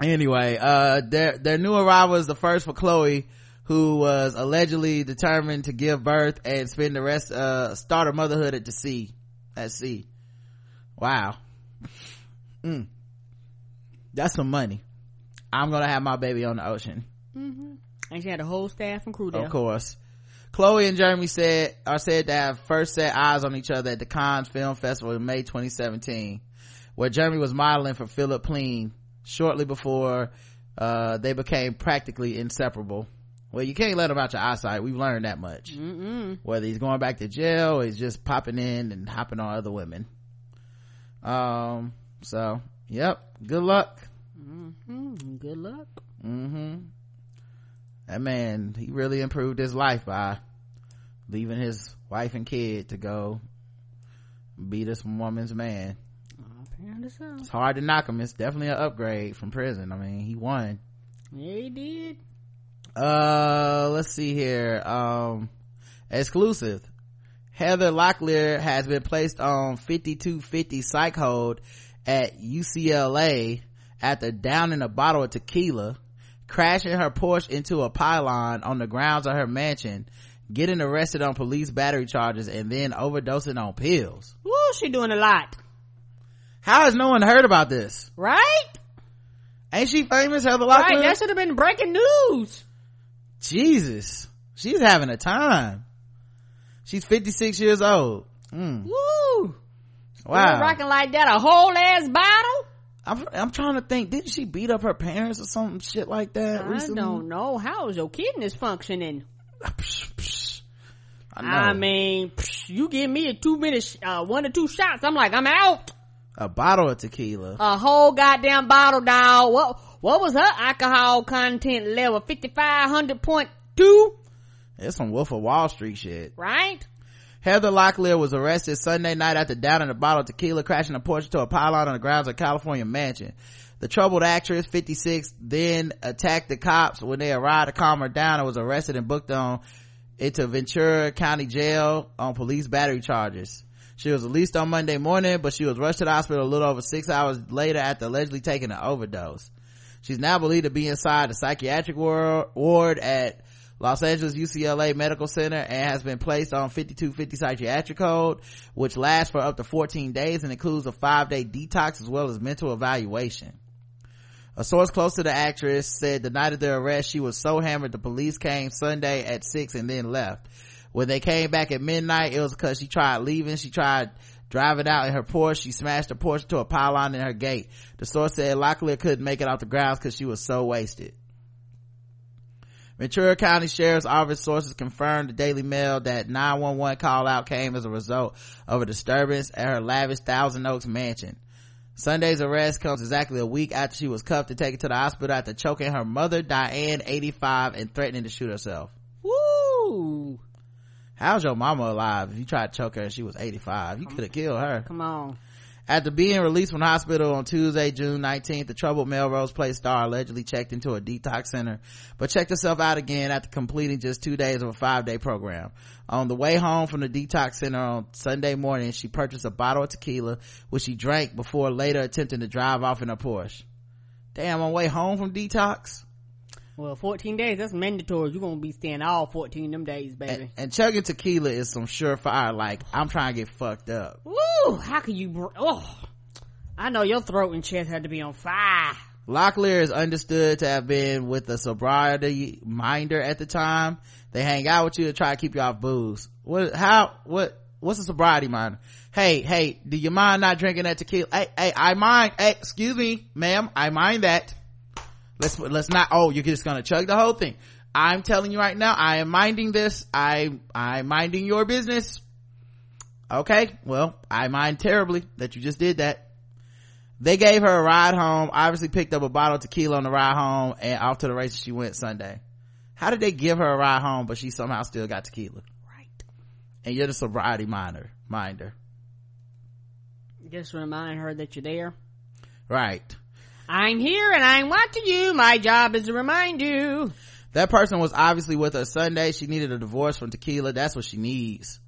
anyway uh their their new arrival is the first for chloe who was allegedly determined to give birth and spend the rest uh start her motherhood at the sea at sea wow mm. That's some money. I'm gonna have my baby on the ocean. And she had a whole staff and crew there. of course. Chloe and jeremy said are said to have first set eyes on each other at the cannes film festival in may 2017 where jeremy was modeling for philip plein shortly before uh, they became practically inseparable. Well you can't let him out your eyesight. We've learned that much. Mm-mm. whether he's going back to jail or he's just popping in and hopping on other women. Um so yep. Good luck. Mm, good luck. mm-hmm. That man he really improved his life by leaving his wife and kid to go be this woman's man. Apparently so. it's hard to knock him. It's definitely an upgrade from prison. I mean he won. Yeah, he did. uh let's see here. Um exclusive. Heather locklear has been placed on 5250 psych hold at ucla after downing a bottle of tequila crashing her porsche into a pylon on the grounds of her mansion getting arrested on police battery charges and then overdosing on pills Woo, she doing a lot. how has no one heard about this Right? ain't she famous heather Right. locklear That should have been breaking news. jesus she's having a time she's 56 years old Mm. Woo. Wow Rocking like that, a whole ass bottle? I'm, I'm trying to think didn't she beat up her parents or some shit like that I recently don't know. How is your kidneys functioning? [LAUGHS] Psh, psh. I. I mean, psh, you give me a two minute, sh- uh, one or two shots, I'm like, I'm out. a bottle of tequila A whole goddamn bottle, dog. What, what was her alcohol content level? 5500.2, it's some wolf of wall street shit right? Heather Locklear was arrested Sunday night after downing a bottle of tequila, crashing a Porsche to a pylon on the grounds of a California mansion. The troubled actress, 56, then attacked the cops when they arrived to calm her down and was arrested and booked on into Ventura County Jail on police battery charges. She was released on Monday morning, but she was rushed to the hospital a little over six hours later after allegedly taking an overdose. She's now believed to be inside the psychiatric ward, ward at Los Angeles UCLA Medical Center and has been placed on 5250 psychiatric code, which lasts for up to 14 days and includes a five day detox as well as mental evaluation. A source close to the actress said the night of the arrest she was so hammered the police came Sunday at 6 and then left. When they came back at midnight, it was because she tried leaving. She tried driving out in her Porsche. She smashed the Porsche to a pylon in her gate. The source said Locklear couldn't make it off the grounds because she was so wasted. Ventura County Sheriff's Office sources confirmed the Daily Mail that 911 call out came as a result of a disturbance at her lavish Thousand Oaks mansion. Sunday's arrest comes exactly a week after she was cuffed and taken to the hospital after choking her mother, Diane, 85, and threatening to shoot herself. Woo. How's your mama alive if you tried to choke her and she was 85? You could have killed her. Come on. After being released from the hospital on Tuesday, June 19th, the troubled Melrose Place star allegedly checked into a detox center, but checked herself out again after completing just two days of a five day program. On the way home from the detox center on Sunday morning, she purchased a bottle of tequila, which she drank before later attempting to drive off in her Porsche. Damn, on way home from detox? Well, 14 days, that's mandatory. You're going to be staying all 14 of them days, baby. And, and chugging tequila is some surefire, like, I'm trying to get fucked up. Woo! How can you, br- oh. I know your throat and chest had to be on fire. Locklear is understood to have been with a sobriety minder at the time. They hang out with you to try to keep you off booze. What, how, what, what's a sobriety minder? Hey, hey, do you mind not drinking that tequila? Hey, hey, I mind, hey, excuse me, ma'am, I mind that. Let's, let's not, oh, you're just gonna chug the whole thing. I'm telling you right now, I am minding this. I, I'm minding your business. Okay, well, I mind terribly that you just did that. They gave her a ride home, obviously picked up a bottle of tequila on the ride home and off to the races she went Sunday. How did they give her a ride home, but she somehow still got tequila? Right. And you're the sobriety minder, minder. Just remind her that you're there. Right. I'm here and I'm watching you. My job is to remind you. That person was obviously with her Sunday. She needed a divorce from tequila. That's what she needs.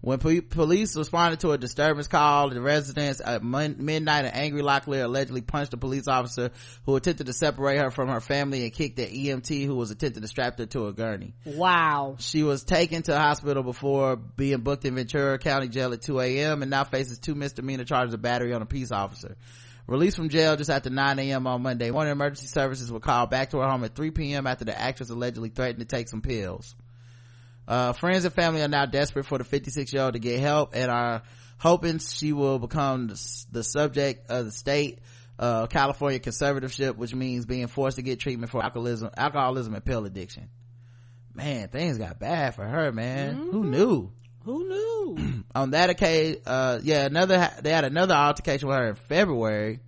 When po- police responded to a disturbance call, the residents at mon- midnight, an angry Locklear allegedly punched a police officer who attempted to separate her from her family and kicked an EMT who was attempting to strap her to a gurney. Wow. She was taken to the hospital before being booked in Ventura County Jail at 2 a.m. and now faces two misdemeanor charges of battery on a peace officer. Released from jail just after 9 a.m. on Monday morning, emergency services were called back to her home at 3 p.m. after the actress allegedly threatened to take some pills. Uh, friends and family are now desperate for the 56 year old to get help and are hoping she will become the, the subject of the state uh, California conservatorship, which means being forced to get treatment for alcoholism, alcoholism and pill addiction. Man, things got bad for her, man. Who knew? Who knew? [CLEARS THROAT] on that occasion, uh, yeah, another, they had another altercation with her in February.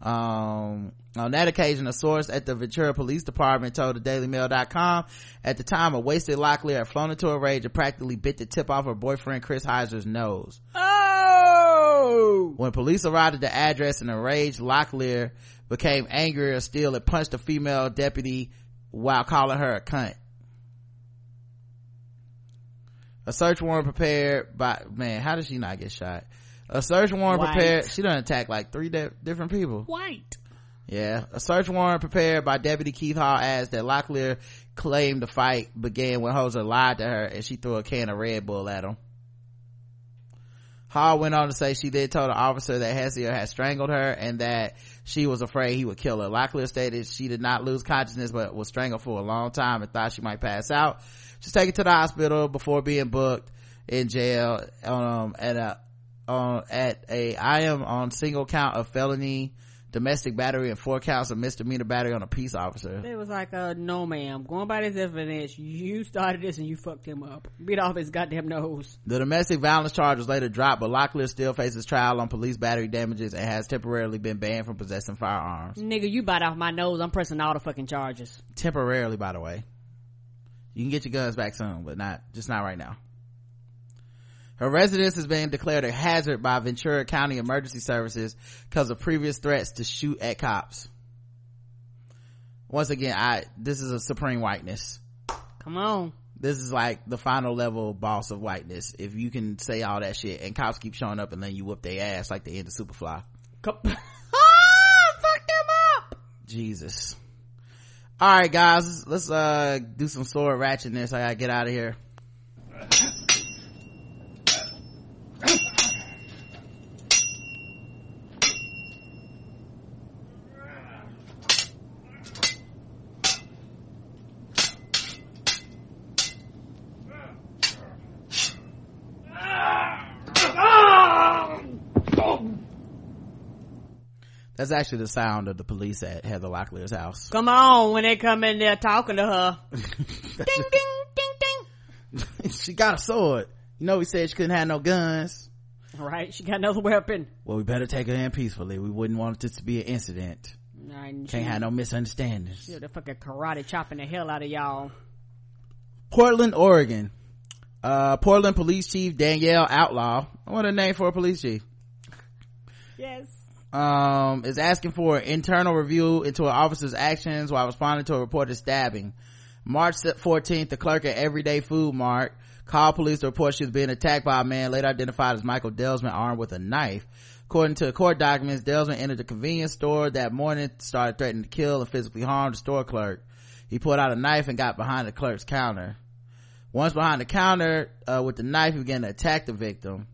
Um, on that occasion, a source at the Ventura Police Department told the DailyMail.com at the time a wasted Locklear had flown into a rage and practically bit the tip off her boyfriend Chris Heisser's nose. oh! When police arrived at the address in a rage, Locklear became angrier still and punched a female deputy while calling her a cunt. A search warrant prepared by, man, how did she not get shot? A search warrant White. prepared, she done attacked like three di- different people. White. Yeah. A search warrant prepared by Deputy Keith Hall adds that Locklear claimed the fight began when Hoser lied to her and she threw a can of Red Bull at him. Hall went on to say she did tell the officer that Heisser had strangled her and that she was afraid he would kill her. Locklear stated she did not lose consciousness but was strangled for a long time and thought she might pass out. She's taken to the hospital before being booked in jail um, at a on at a I am on single count of felony domestic battery and four counts of misdemeanor battery on a peace officer. It was like, uh, no ma'am. Going by this evidence, you started this and you fucked him up. Beat off his goddamn nose. The domestic violence charge was later dropped, but Locklear still faces trial on police battery damages and has temporarily been banned from possessing firearms. Nigga, you bite off my nose. I'm pressing all the fucking charges. Temporarily, by the way. You can get your guns back soon, but not, just not right now. Her residence has been declared a hazard by Ventura County Emergency Services because of previous threats to shoot at cops. Once again, I, this is a supreme whiteness. Come on. This is like the final level boss of whiteness. If you can say all that shit and cops keep showing up and then you whoop their ass like the end of Superfly. Come- [LAUGHS] [LAUGHS] ah, fuck them up. Jesus. All right, guys, let's, uh do some sword ratchetness. I gotta get out of here. That's actually the sound of the police at Heather Locklear's house. Come on when they come in there talking to her. [LAUGHS] ding, ding, ding, ding. [LAUGHS] she got a sword. You know, we said she couldn't have no guns. Right, she got another weapon. Well, we better take her in peacefully. We wouldn't want this to be an incident. Right, Can't she- have no misunderstandings. she the fucking karate chopping the hell out of y'all. Portland, Oregon. Uh, Portland Police Chief Danielle Outlaw. What a name for a police chief. Yes. Um, is asking for an internal review into an officer's actions while responding to a reported stabbing. March 14th, the clerk at Everyday Food Mart called police to report she was being attacked by a man later identified as Michael Delsman armed with a knife. According to court documents, Delsman entered the convenience store that morning, started threatening to kill and physically harm the store clerk. He pulled out a knife and got behind the clerk's counter. Once behind the counter, uh, with the knife, he began to attack the victim.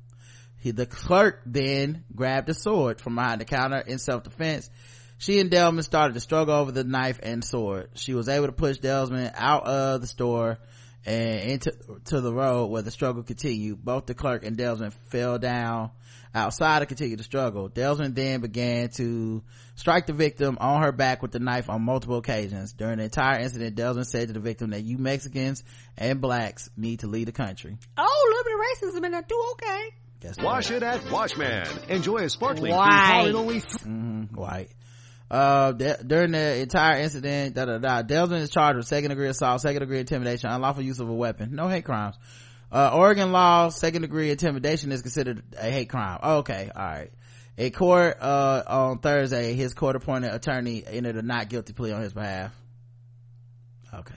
He, the clerk then grabbed a sword from behind the counter in self-defense. She and Delman started to struggle over the knife and sword. She was able to push Delman out of the store and into to the road where the struggle continued. Both the clerk and Delman fell down outside to continue the struggle. Delman then began to strike the victim on her back with the knife on multiple occasions. During the entire incident, Delman said to the victim that you Mexicans and blacks need to leave the country. Oh, a little bit of racism in there too. Okay. Guess what? Wash it at Washman. Enjoy a sparkling Why? clean quality only Mhm, white. Uh, de- during the entire incident, da da da, Delvin is charged with second degree assault, second degree intimidation, unlawful use of a weapon, no hate crimes. Uh, Oregon law, second degree intimidation is considered a hate crime. Oh, okay, alright. A court, uh, on Thursday, his court appointed attorney entered a not guilty plea on his behalf. Okay.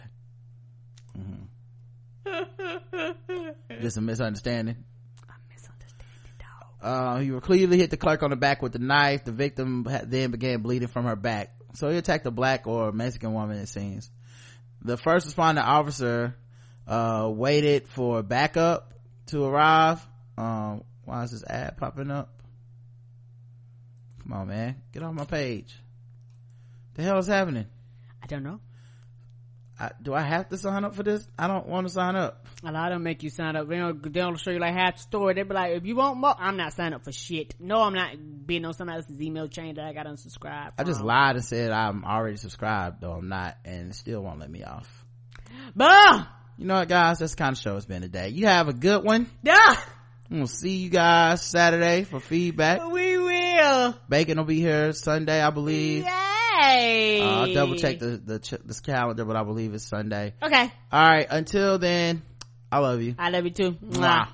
Mm-hmm. [LAUGHS] Just a misunderstanding. Uh, he repeatedly hit the clerk on the back with the knife. The victim then began bleeding from her back. So he attacked a black or Mexican woman, it seems. The first responding officer, uh, waited for backup to arrive. Um, why is this ad popping up? Come on, man. Get off my page. The hell is happening? I don't know. I, do I have to sign up for this? I don't want to sign up. A lot of them make you sign up. They don't, they don't show you like half the story. They be like, if you want more, I'm not signing up for shit. No, I'm not being on somebody else's email chain that I got unsubscribed. I just lied and said I'm already subscribed, though I'm not, and it still won't let me off. Bah! You know what, guys? That's the kind of show it's been today. You have a good one. Yeah! We'll see you guys Saturday for feedback. We will. Bacon will be here Sunday, I believe. Yay! Uh, I'll double check the, the, ch- this calendar, but I believe it's Sunday. Okay. All right. Until then, I love you. I love you too. Mwah. Mwah.